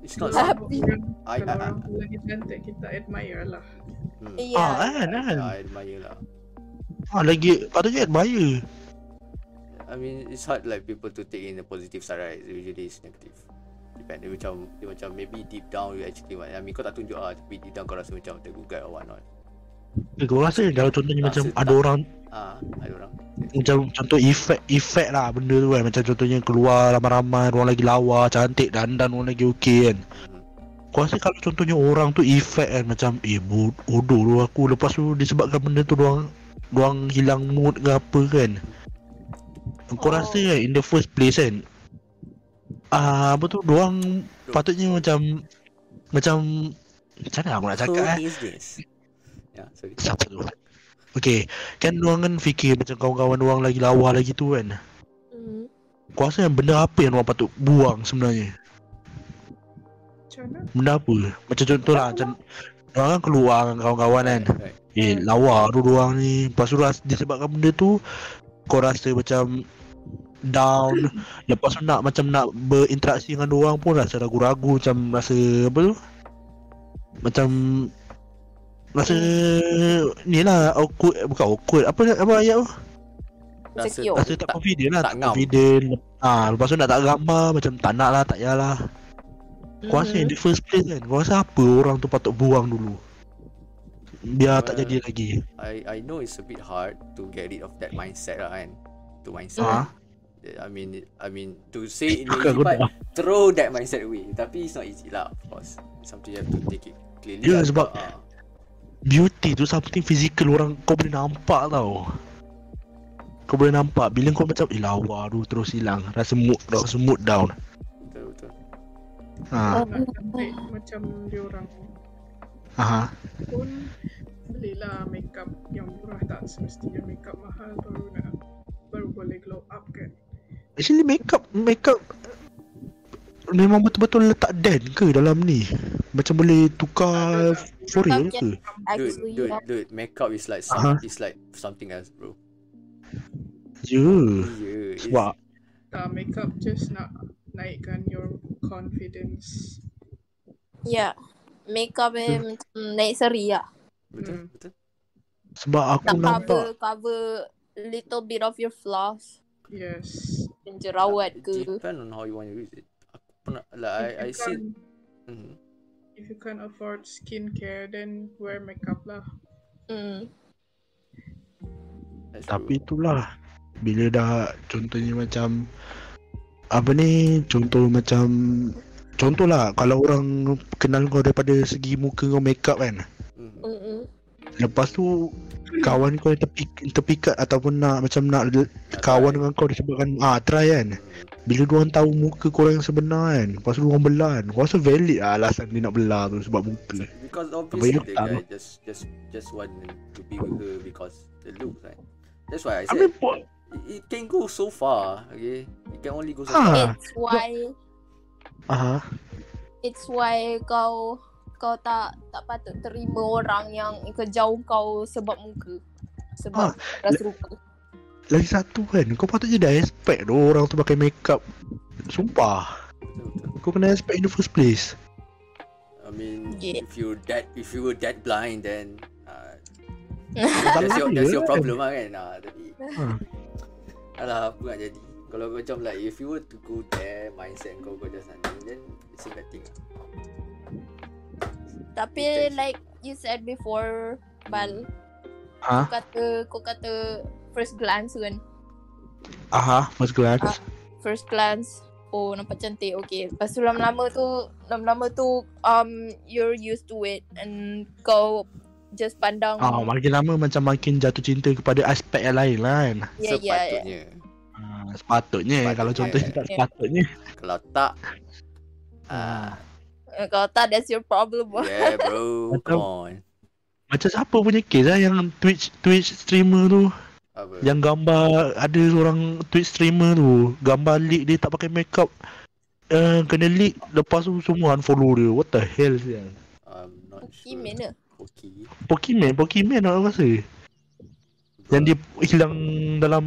it's not I, kalau I, I, orang tu lagi cantik, kita admire lah. hmm. Yeah. Ah kan kan? I admire lah. Ah lagi Patutnya admire. I mean it's hard like people to take in the positive side right? Usually it's negative. Depend dia macam dia macam maybe deep down you actually want I mean kau tak tunjuk lah tapi deep down kau rasa macam tergugat or what not eh, Kau rasa kalau contohnya Tak macam sedap. Ada orang ah ada orang. Macam contoh efek Efek lah benda tu kan. Macam contohnya keluar ramai-ramai Orang lagi lawa Cantik dandan Orang lagi okey kan. Hmm. Kau rasa kalau contohnya orang tu efek kan Macam eh bo- bodoh tu aku Lepas tu disebabkan benda tu Diorang Diorang hilang mood ke apa kan. Kau Oh. rasa kan In the first place kan Ah Apa tu Diorang Patutnya macam Macam Macam mana aku nak cakap Who eh? is this yeah sorry. Siapa tu? Okay Kan diorang kan fikir Macam kawan-kawan diorang lagi lawa lagi tu kan? Mm. Kau rasa yang benda apa yang diorang patut buang sebenarnya? Macam mana? Benda apa? Macam contoh lah Macam Diorang kan keluar dengan kawan-kawan kan? Right. Eh lawa tu diorang ni. Lepas tu disebabkan benda tu Kau rasa macam Down. Lepas tu nak macam nak berinteraksi dengan diorang pun Rasa ragu-ragu Macam rasa apa tu? Macam Rasa Ni lah awkward Bukan awkward. Apa apa ayat tu? Rasa Insecure. Rasa tak confident lah tak Tak confident. Ah, Lepas tu nak tak gambar Macam tak nak lah Tak payahlah. Kau rasa in Mhm. the first place kan Kau rasa apa orang tu patut buang dulu? Biar tak Well, jadi lagi. I I know it's a bit hard to get rid of that mindset lah kan to mindset. Ah, I mean I mean to say in the Bukan easy dah. throw that mindset away. Tapi it's not easy lah of course. Something you have to take it clearly Ya, lah, sebab- ah. Beauty tu something physical orang Kau boleh nampak tau. Kau boleh nampak. Bila kau macam Eh lawa tu terus hilang. Rasa mood Rasa mood down. Betul betul. Ha. Cantik macam dia orang. Aha. pun belilah makeup yang murah tak? Semestinya makeup mahal baru nak baru boleh glow up kan. Actually makeup Makeup Memang betul-betul letak den ke dalam ni? Macam boleh tukar For real ke dude Actually, dude yeah. dude makeup is like some, is like something else bro Ya yeah it's, Sebab Tak makeup just nak naikkan your confidence. Yeah. Makeup eh macam naik seri lah. betul Hmm. betul Sebab aku Nak nampak cover cover little bit of your flaws. Yes. Dan jerawat It ke. depend on how you want to use it aku pernah like I I you see can't- hmm. If you can't afford skincare, then wear makeup lah. Hmm. that's Tapi itulah Bila dah Contohnya macam Apa ni Contoh macam Contoh lah Kalau orang Kenal kau daripada segi muka kau make up kan Mhm. Lepas tu Kawan kau yang tepi, terpikat Ataupun nak Macam nak Kawan dengan kau disebabkan Ah try kan. Bila diorang tahu muka kau yang sebenar kan Lepas tu diorang belah kan Kau rasa valid lah alasan dia nak belah tu Sebab muka Because obviously Yop the tak guy just just just want to be with her because the looks, right? That's why I I said mean po- it, it can go so far. Okay, it can only go so Ah. far. It's why Aha. it's why kau kau tak tak patut terima orang yang kejauh kau sebab muka. Sebab Ah, rasa rupa. Lagi satu kan Kau patutnya dah expect tu Orang tu pakai makeup Sumpah. Kau kena expect in the first place I mean, Yeah. if you that if you were that blind, then uh, That's your, that's your kan. problem lah kan ah, Tapi Ha. Alah apa nak jadi Kalau macam like If you were to go there Mindset kau kau just sana Then it's a bad thing Tapi like you said before, Bal, Ha? kau kata kau kata first glance kan. Aha, first glance. Ah. First glance, oh nampak cantik. Okay. Lepas tu lama-lama tu, lama-lama tu um you're used to it and kau just pandang Ah, makin lama macam makin jatuh cinta kepada aspek yang lain lah kan. ya ya ya. Sepatutnya Ah, sepatutnya, Sepatutnya. kalau contohnya tak Ya. sepatutnya. Kalau tak ah, Eh, Kalau tak that's your problem. Yeah bro. Macam- Come on. Macam siapa punya case lah yang Twitch Twitch streamer tu? Apa? Yang gambar ada seorang Twitch streamer tu Gambar leak dia tak pakai makeup. Uh, Kena leak Lepas tu semua unfollow dia. What the hell sial I'm not sure. Pokemon ke? Poki? Pokemon Pokemon aku rasa. Yang dia hilang dalam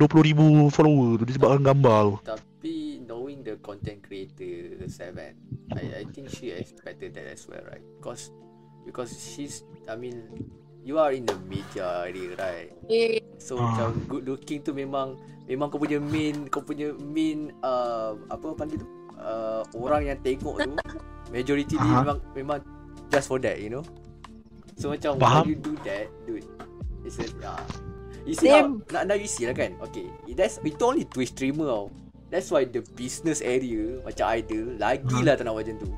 20,000 follower tu Disebabkan gambar tu Tapi knowing the content creator Seven I I think she expected that as well right? Because Because she's I mean You are in the media area right? Eh, So Ah. macam good looking tu memang Memang kau punya main Kau punya main uh, Apa panggil tu? Uh, Orang yang tengok tu Majority dia Aha. memang Memang Just for that you know? So macam Faham. When you do that Dude It's a uh, You see how Same. now, now you see lah kan? Okay That's Itu only Twitch streamer tau That's why the business area Macam idol Lagilah tak nak macam tu.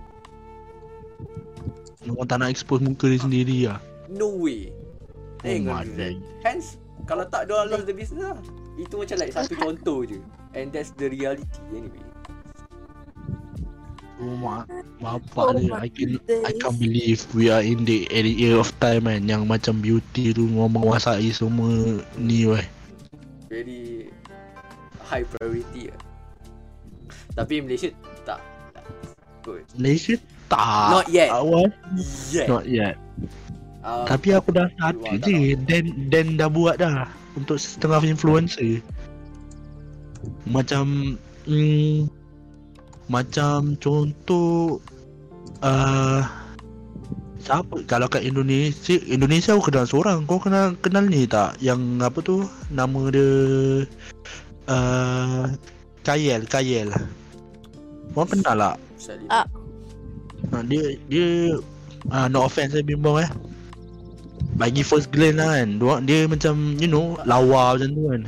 Orang tak nak expose muka dia sendiri lah. No way. Oh. Hence Kalau tak dia lost the business lah. Itu macam like satu contoh je. And that's the reality anyway. Oh mak Bapak Oh dia my I can I can't believe We are in the area of time kan Yang macam beauty tu Ngomong menguasai semua Ni weh. Very High priority lah Tapi Malaysia Tak tak Good Malaysia tak. Not yet. Awal? Yeah Not yet. Um, Tapi aku dah tak je. Dan Dan dah buat dah Untuk setengah influencer. Macam hmm, Macam contoh uh, Siapa? Kalau kat Indonesia Indonesia aku kenal seorang. Kau kenal kenal ni tak? Yang apa tu? Nama dia uh, Kayel Kayel Kau kenal tak Sally. Ah. Ha, dia dia uh, no offense saya bimbang eh. Bagi first glance lah kan. Dia, dia macam you know lawa macam tu kan.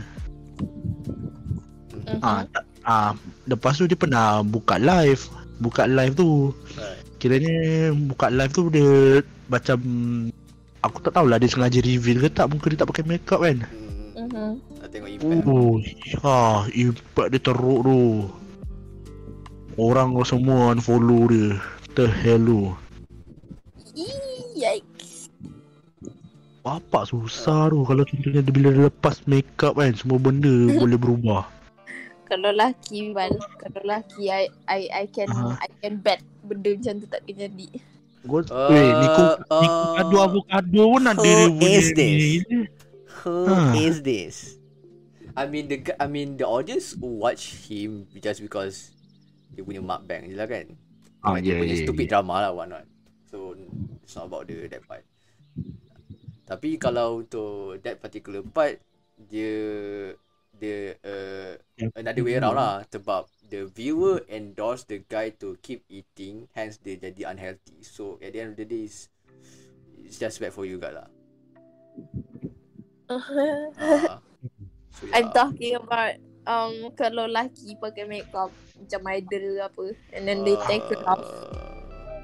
mhm. Ah tak ah lepas tu dia pernah buka live. Buka live tu. Kiranya buka live tu dia macam aku tak tahulah dia sengaja reveal ke tak muka dia tak pakai makeup kan. Hmm, Mhm. Nak tengok impact Oh, ha, impact dia teruk tu. Orang semua unfollow dia. The hell Yikes. Bapak susah tu kalau contohnya bila dia lepas makeup kan semua benda boleh berubah. Kalau laki Bal, kalau laki I I I can Aha. I can bet benda macam tu tak akan jadi. Gua Uh, weh Niko uh, Niko adu avocado pun ada who dia punya is this? ni. Who Ah. is this? I mean the I mean the audience watch him just because dia punya mukbang je lah kan. Ah, dia yeah, punya yeah, stupid yeah. drama lah what not. So it's not about the that part. Tapi kalau untuk that particular part dia dia uh, another way around lah sebab the viewer endorse the guy to keep eating hence dia jadi unhealthy. So at the end of the day is it's just bad for you guys lah. Ah. so, I'm yeah. talking about um kalau laki pakai makeup macam idol ke apa and then they take it off.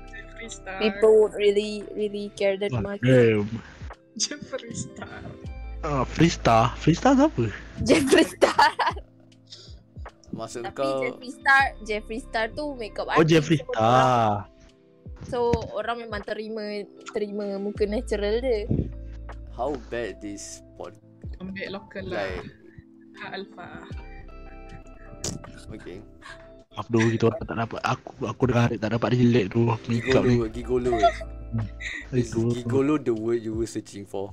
Jeffree Star. People won't really really care that Ah, much. Damn. Jeffree Star. Ah, Freestar. Freestar siapa? Jeffree Star. Maksud Tapi kau Jeffree Star, Jeffree Star tu makeup Oh, artist. Jeffree so orang- Star. So orang memang terima terima muka natural dia. how bad this pod Ambil local lah. like Ha Okay. Maaf dulu kita orang tak dapat aku aku dengar tak dapat relate tu makeup ni. Gigolo, gigolo. Gigolo the word you were searching for?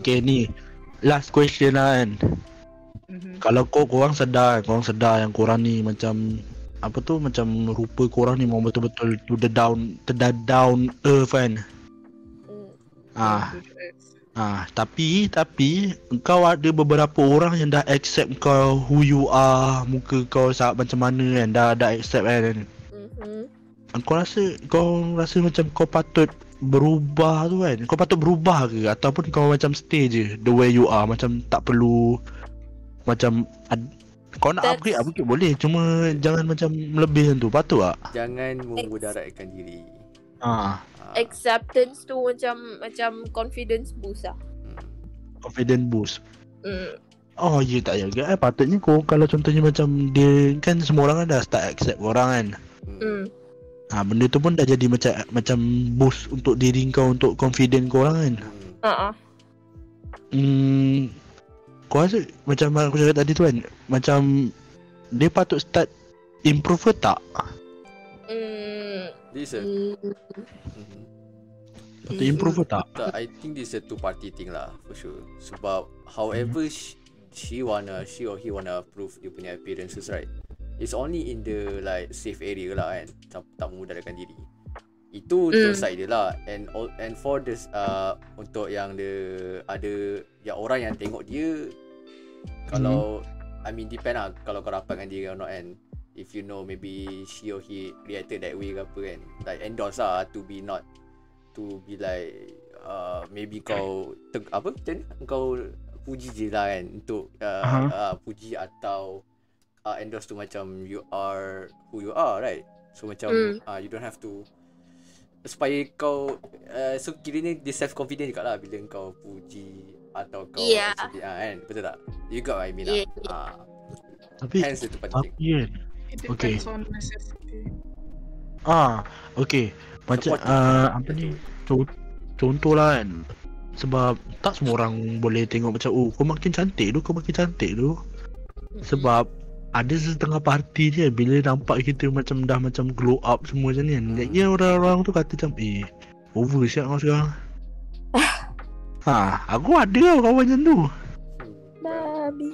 Okay ni last question lah kan. Mhm. Kalau kau korang sedar, korang sedar yang korang ni macam apa tu macam rupa korang ni memang betul-betul to the down to the down earth kan. Hmm. Ah. Don't Ah, tapi tapi kau ada beberapa orang yang dah accept kau who you are, muka kau saat macam mana kan, dah dah accept kan. Mhm. Kau rasa kau rasa macam kau patut berubah tu kan? Kau patut berubah ke ataupun kau macam stay je the way you are macam tak perlu macam ad, kau nak That's- upgrade upgrade boleh cuma jangan macam melebih macam tu patut tak? Jangan memudaratkan diri. Ah, Ah, Acceptance tu macam macam confidence boost lah. hmm. confident boost. Mm. Oh ya tak ya eh patutnya kau kalau contohnya macam dia kan semua orang kan dah start accept orang kan. Hmm. Mm. Ha, benda tu pun dah jadi macam macam boost untuk diri kau untuk confident kau orang kan. Hmm. Uh-uh. Hmm, kau rasa macam aku cakap tadi tu kan macam dia patut start improve ke tak? Mm. This a Mm. Patut improve ke tak? Tak, I think this is a two party thing lah for sure. Sebab however she, she wanna she or he wanna prove dia punya appearances right. It's only in the like safe area lah kan. Tak, tak memudaratkan diri. Itu untuk Mm. side dia lah and all, and for this uh, untuk yang the ada yang orang yang tengok dia kalau I mean depend lah kalau kau rapat dengan dia or not kan if you know maybe she or he reacted that way ke apa kan. Like endorse lah to be not to be like uh, maybe kau teg, apa? Macam ni kau puji je lah kan untuk uh, Aha. uh, puji atau uh, endorse tu macam you are who you are right? So macam Mm. uh, you don't have to supaya kau uh, so kiranya dia self confident juga lah bila kau puji atau kau Yeah. sedih, ah, kan? Betul tak? You got what I mean Yeah, lah ah, Tapi hence itu penting. tapi kan It Okay. depends on necessity. ah okey macam uh, apa ni co- contoh lah kan sebab tak semua orang boleh tengok macam oh kau makin cantik tu kau makin cantik tu Sebab ada setengah parti je bila nampak kita macam dah macam glow up semua macam ni kan. Hmm. Lagi orang-orang tu kata macam eh over siap kau sekarang. ha, aku ada kawan macam tu. Babi.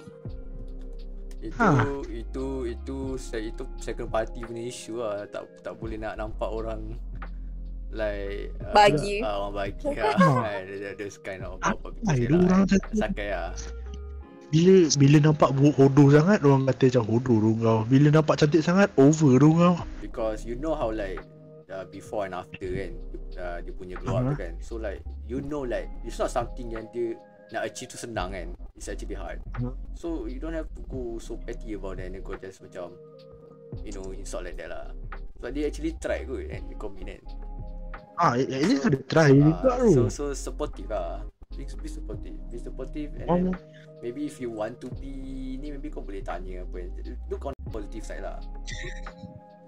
itu Ha. Itu itu se- itu second party punya issue lah tak tak boleh nak nampak orang like uh, Bagi. uh, orang bagi lah Ha. kan there's kind of Apa apa dia orang macam tu? sakai lah Bila bila nampak buruk hodoh sangat orang kata macam hodoh tu kau. Bila nampak cantik sangat over tu kau. because you know how like uh, before and after kan uh, dia punya glow up Uh-huh. tu kan so like you know like it's not something yang dia nak achieve tu senang kan it's actually hard Uh-huh. so you don't have to go so petty about it and kau just macam you know insult like that lah but they actually try good and they commit kan Ah, at least ada try juga Ah, tu. so so supportive lah be, be supportive be supportive and then Oh. maybe if you want to be ni maybe kau boleh tanya apa look on positive side lah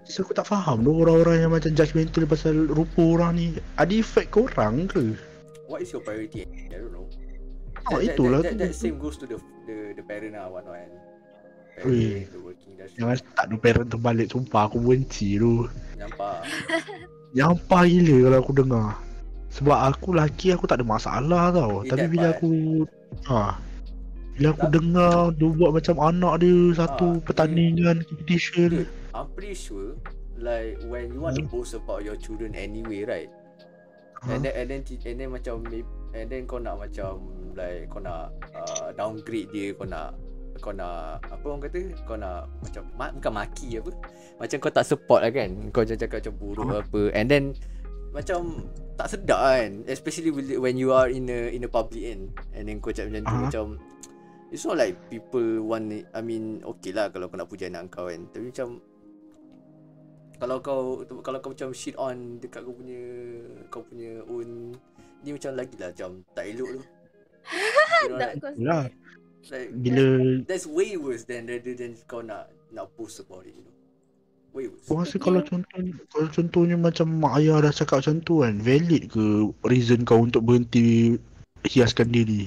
So aku tak faham tu orang-orang yang macam judgemental pasal rupa orang ni. Ada efek ke orang ke? what is your priority I don't know Ah, that, itulah that, that, tu. that same goes to the the the parent lah what not Jangan start tu parent terbalik sumpah aku benci tu. nampak Nyampah gila kalau aku dengar. Sebab aku laki aku tak ada masalah tau. Eh, Tapi bila part. aku ha bila aku Tak- dengar dia buat macam anak dia satu Ah, pertandingan competition. Dude, I'm pretty sure like when you want to Hmm. boast about your children anyway right Ha? and then and then and then macam and then kau nak macam like kau nak uh, downgrade dia kau nak kau nak apa orang kata? Kau nak macam ma- bukan maki apa? Macam kau tak support lah kan? Kau jangan cakap macam buruk Ah. apa. And then macam tak sedap kan? Especially when you are in a in a public kan and then kau cakap macam tu Ah. macam it's not like people want it, I mean okay lah kalau kau nak puja anak kau kan? Tapi macam kalau kau kalau kau macam shit on dekat kau punya kau punya own ni macam lagi lah macam tak elok tu Tak kau Yalah, like bila that's way worse than rather than kau nak nak post about it you know. Way worse. Kau rasa kalau contohnya kalau contohnya macam mak ayah dah cakap macam tu kan valid ke reason kau untuk berhenti hiaskan diri?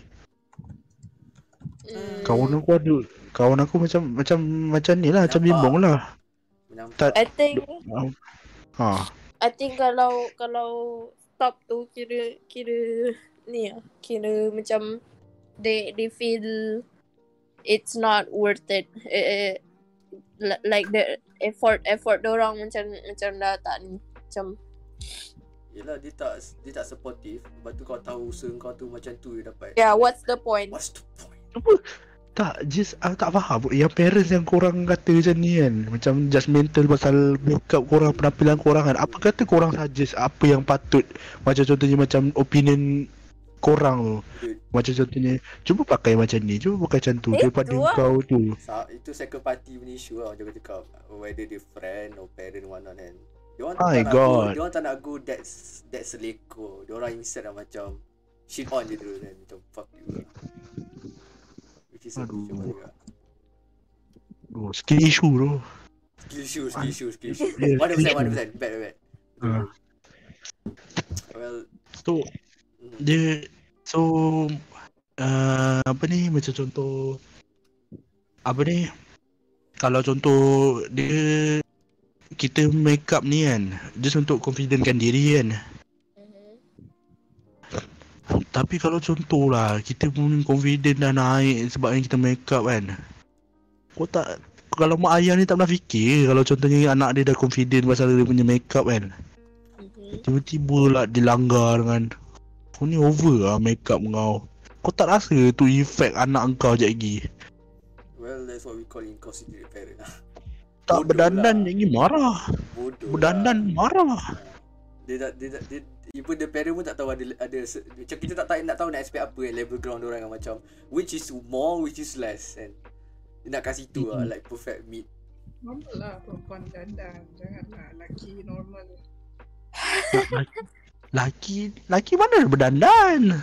Mm. Kawan aku ada kawan aku macam macam macam ni lah macam bimbang lah. Tak I think ha. I think kalau kalau stop tu kira kira ni lah kira macam they they feel it's not worth it. Eh, eh, li- like the effort effort orang macam macam dah tak ni macam Yelah dia tak dia tak supportive Lepas tu kau tahu usaha kau tu macam tu dia dapat Yeah, what's the point? What's the point? Tak, just aku tak faham Yang parents yang korang kata macam ni kan Macam judgemental pasal makeup korang Penampilan korang kan Apa kata korang suggest Apa yang patut Macam contohnya macam opinion korang. Tu Dude, Macam contohnya Cuba pakai macam ni Cuba pakai macam tu Eh, Daripada tu kau tu. Sa- itu second party punya issue lah. Macam kau cakap Whether dia friend or parent one on kan. Dia orang My tak nak go Dia orang tak nak go that, that seleko Dia orang instead lah macam Shit on je dulu kan. Macam fuck you. Lah Which is a Aduh. juga. Oh, Skill issue tu Skill issue, skill issue, skill issue. Yeah, 100%, skill 100% Bad, bad, bad Ah. Well So mm, Dia So uh, Apa ni Macam contoh Apa ni Kalau contoh Dia Kita make up ni kan Just untuk confidentkan diri kan Mhm. Tapi kalau contoh lah Kita pun confident dah naik Sebabnya kita make up kan Kau tak Kalau mak ayah ni tak pernah fikir Kalau contohnya anak dia dah confident Pasal dia punya make up kan Mhm. Tiba-tiba lah dilanggar dengan Kau ni over lah make up kau Kau tak rasa tu effect anak kau je lagi Well, that's what we call inconsiderate parent lah Tak Bodoh berdandan lah. lagi marah Bodoh Berdandan lah. marah Dia tak, dia tak, dia, even the parent pun tak tahu ada, ada macam kita tak, tak nak tahu nak expect apa kan level ground orang kan macam which is more, which is less kan. Dia nak kasih tu lah, Mhm. like perfect meet. Normal lah perempuan dandan. Janganlah laki normal. Laki Laki mana berdandan?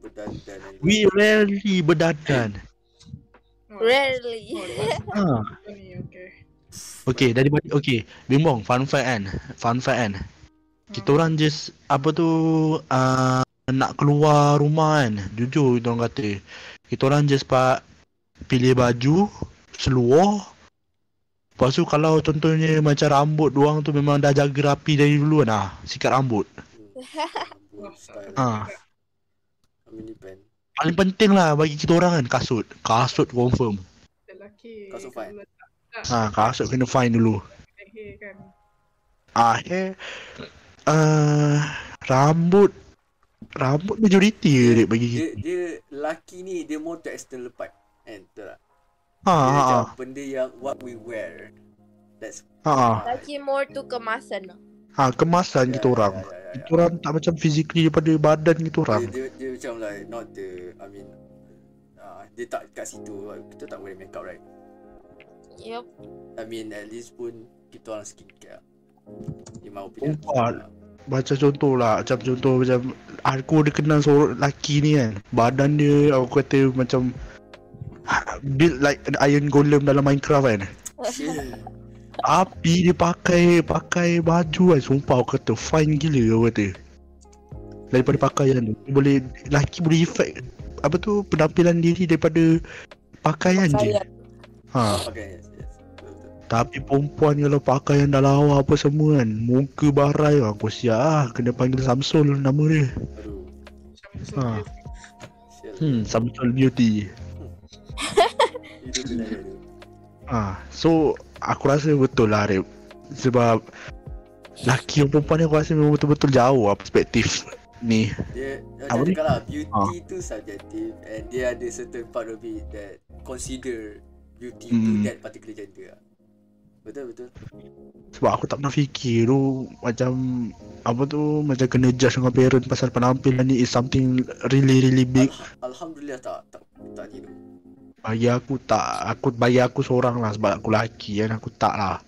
Berdandan. Dan We rarely berdandan. Oh, Rarely. Oh, lepas ha. okay. Okay daripada Okay. Bimbong fun fact kan? Fun fact kan? Kita orang just Apa tu uh, Nak keluar rumah kan? Jujur kita orang kata. Kita orang just pak Pilih baju Seluar. Lepas tu kalau contohnya Macam rambut doang tu Memang dah jaga rapi dari dulu kan? Ah, Sikat rambut Ah. Pen. Paling penting lah Bagi kita orang kan Kasut Kasut confirm Lelaki Kasut fine. letak ha, Kasut kena fine dulu kan. Ah, hair uh, Rambut Rambut majoriti je dek bagi kita Dia, dia laki ni dia more to external part. Kan? Betul tak? Ha Dia ha macam ha benda yang what we wear. That's ha ha Lagi more to kemasan lah. ha Kemasan Ya, kita orang ya, ya, ya, ya. Kita orang tak macam physically daripada badan kita orang Dia, dia, dia macam like not the I mean uh, dia tak kat situ kita tak boleh make up right Yup. I mean at least pun kita orang skincare in my opinion Umpat. Macam contoh lah Macam contoh macam Aku ada kenal seorang lelaki ni kan Badan dia Aku kata macam Build like an iron golem dalam Minecraft kan. Api dia pakai Pakai baju kan Sumpah aku kata Fine gila aku kata Daripada pakaian tu Boleh Lelaki boleh effect Apa tu Penampilan diri daripada Pakaian je Pakaian. ha. Okay, yes, yes. Betul, betul. Tapi perempuan kalau pakaian dah lawa apa semua kan Muka barai aku siap lah Kena panggil Samsul nama dia Aduh. Ah. ha. Hmm Samsul Beauty ha. So Aku rasa betul lah Rip Sebab Laki dan perempuan ni aku rasa memang betul-betul jauh lah perspektif ni Dia Apa ni? lah beauty Ah. tu subjective and dia ada certain part of it that consider beauty to Hmm. that particular gender lah. Betul betul. Sebab aku tak pernah fikir tu Macam Apa tu Macam kena judge dengan parent Pasal penampilan ni is something Really really big Al- Alhamdulillah tak tak tak ni Bagi aku tak Aku bagi aku seorang lah Sebab aku lelaki kan Aku tak lah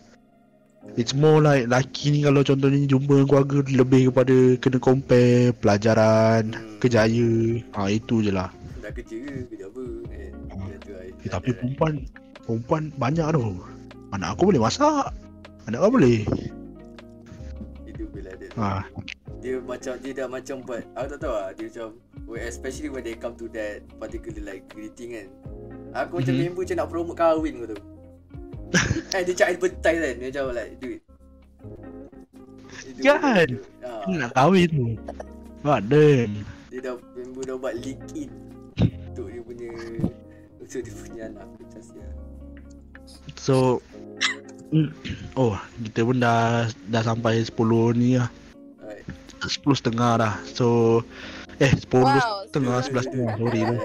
It's more like Lelaki ni kalau contohnya Jumpa dengan keluarga Lebih kepada Kena compare Pelajaran Hmm. Kejaya ha, Itu je lah Dah kerja ke kerja apa eh. Tu lah. eh, Tapi perempuan Perempuan banyak tu Anak aku boleh masak Anak kau boleh itu bila dia. ha. Dia macam dia dah macam buat aku tak tahu lah dia macam especially when they come to that particular like greeting kan. Aku macam Mhm. member macam nak promote kahwin kau tahu. eh dia cakap advertise kan dia macam like duit. Kan? Ha, Nak kahwin tu Badan dia dah member dah buat leak in untuk dia punya untuk dia punya anak macam sia. So mm, Oh Kita pun dah Dah sampai 10 ni lah Alright. sepuluh setengah dah. So eh sepuluh Wow, setengah Ya, sebelas ya, setengah. Sorry tu.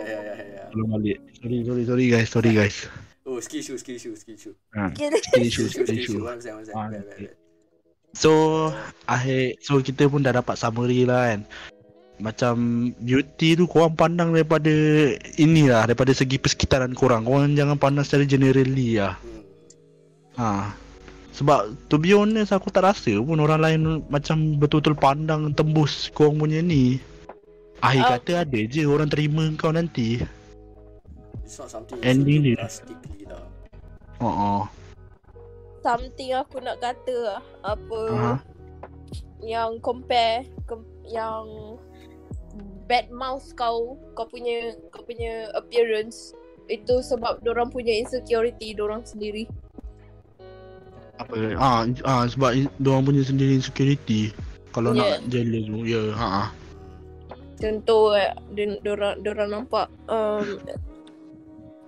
Belum balik. Sorry sorry sorry guys. Sorry guys. Oh, skill shoe, skill shoe, skill shoe. Ha. Kira Skill issue, Skill skill shoe, issue. one second, one second. Ah, Baik, baik, okay. baik. So akhir so kita pun dah dapat summary lah kan. Macam beauty tu korang pandang daripada inilah daripada segi persekitaran korang. Korang jangan pandang secara generally lah. Hmm. Ha. Sebab to be honest aku tak rasa pun orang lain macam betul-betul pandang tembus korang punya ni. Akhir Ah. kata ada je orang terima kau nanti. It's not something Ending you dia. drastically lah. Ha ah. something aku nak kata lah. Apa Aha. yang compare com- yang bad mouth kau kau punya kau punya appearance itu sebab orang punya insecurity orang sendiri. Apa ah ah sebab dia orang punya sendiri insecurity. Kalau Yeah. nak jealous tu ya ha ah. Contoh eh, dia orang orang nampak um,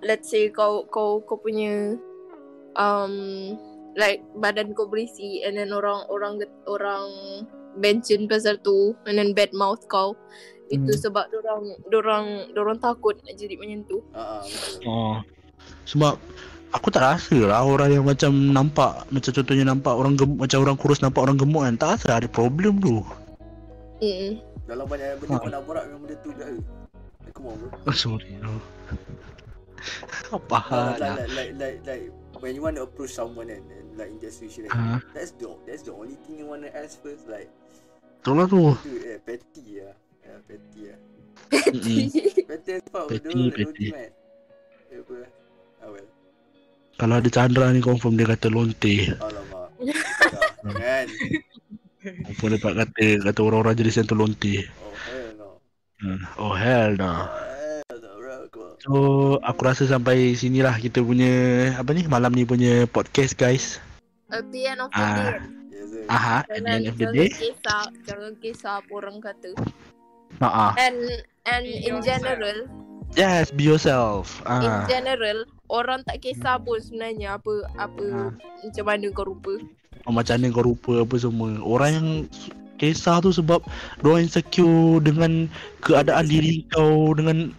let's say kau kau kau punya um like badan kau berisi and then orang orang orang mention pasal tu and then bad mouth kau itu Hmm. sebab orang orang orang takut nak jadi macam tu. Ah, betul. Oh. Sebab aku tak rasa lah orang yang macam nampak macam contohnya nampak orang gemuk macam orang kurus nampak orang gemuk kan tak rasa ada problem tu. Mm. Dalam banyak benda Ha. kau nak borak dengan benda tu dah. Come on bro. Oh, sorry. Apa hal like, lah. like, like, like, like, when you want to approach someone and, and like in that situation, Ah. that's the that's the only thing you want to ask first. Like, Betul lah tu. dude, eh, petty lah. Yeah, petty lah. Mm-mm. Petty as fuck. Petty, Petty, petty. petty. Eh, apa? Ah, well. Kalau ada Chandra ni confirm dia kata lonte. Alamak. Dah, kan? Confirm dapat kata kata orang-orang jadi sentuh lonte. Oh, hell no. Hmm. Oh hell no. Hell no, bro. Come on. So aku rasa sampai sinilah kita punya apa ni malam ni punya podcast guys. At the end of the Ah. day sir. Aha, at the Jangan, end of the jangan day. kisah Jangan kisah apa orang kata Ha ah. And And Be in yourself. general Yes, be yourself. In Ah. general Orang tak kisah pun sebenarnya Apa Apa Ah. Macam mana kau rupa Oh, macam mana kau rupa apa semua. Orang yang kisah tu sebab diorang insecure dengan keadaan diri kau dengan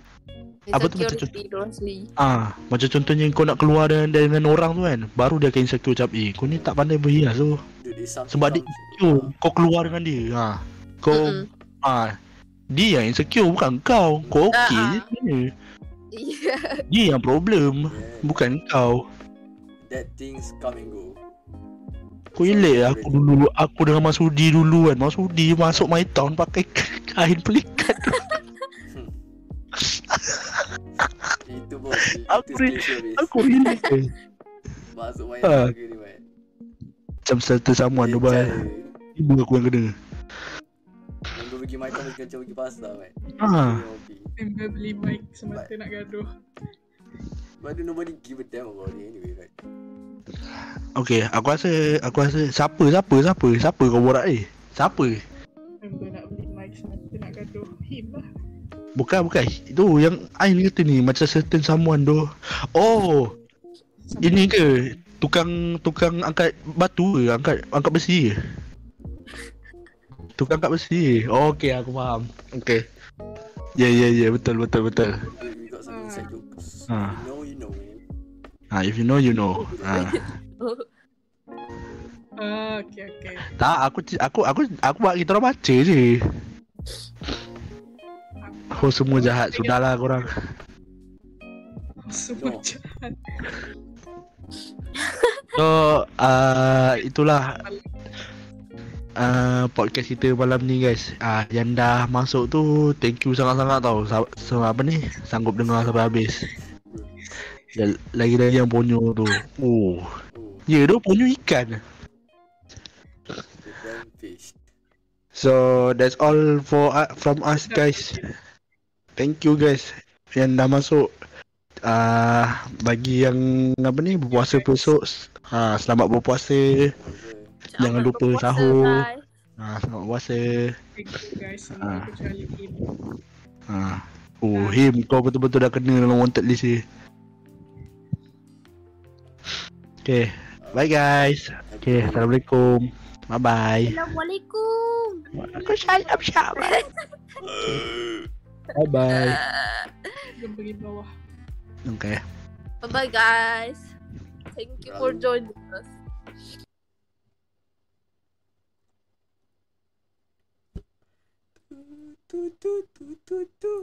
Apa tu macam sendiri ah macam contohnya kau nak keluar dengan, dengan orang tu kan baru dia akan insecure macam eh kau ni tak pandai berhias so something Sebab dia insecure kau keluar dengan dia. Ha kau Mm-mm. ah dia yang insecure bukan kau. Kau okey Ah, je ah. sebenarnya. Ya dia yang problem Yeah, bukan kau. That things come and go. Kau elak aku dulu Aku dengan Masudi dulu kan. Masudi masuk my town Pakai kain pelikat Itu bos. Aku base. Aku relate eh. Masuk main harga ni, man. Macam serta samuan tu bang Ibu aku yang kena Yang pergi main kau macam pergi pasar, man. Ah. Member beli mic semata nak gaduh. But nobody give a damn about it anyway, right? Okay aku rasa Aku rasa Siapa siapa siapa Siapa kau borak ni Siapa Member nak beli mic semata nak gaduh. Him lah. Bukan bukan Itu yang Ain kata ni Macam certain someone tu Oh Ini ke Tukang Tukang angkat batu ke Angkat Angkat besi ke Tukang angkat besi Oh okay aku faham Okay Ya ya ya betul betul betul inside jokes. Ah. You know, you know. Ha, if you know you know. Ha. Ah, okay, okay. Tak, aku aku aku aku buat kita orang baca je. Oh semua jahat. Sudahlah korang. Semua jahat. So, uh, itulah uh, podcast kita malam ni guys. Ah, uh, yang dah masuk tu thank you sangat-sangat tau. Sa- so, apa ni? Sanggup dengar sampai habis. Dan lagi-lagi yang ponyo tu. Oh. Ya, tu ponyo ikan. So, that's all for uh, from us guys. Thank you guys yang dah masuk. Ah, uh, bagi yang apa ni berpuasa besok, uh, selamat berpuasa. Okay. Jangan lupa berpuasa, sahur. guys. Ah, selamat berpuasa. Thank you guys. Ah. Him. Ah. Oh, him kau betul-betul dah kena dalam wanted list ni. Okay. Bye guys. Okay, Assalamualaikum. Bye bye. Assalamualaikum. Waalaikumsalam. Bye bye. Dia pergi bawah. Okay. Bye bye guys. Thank you for joining us. Tu tu tu tu tu.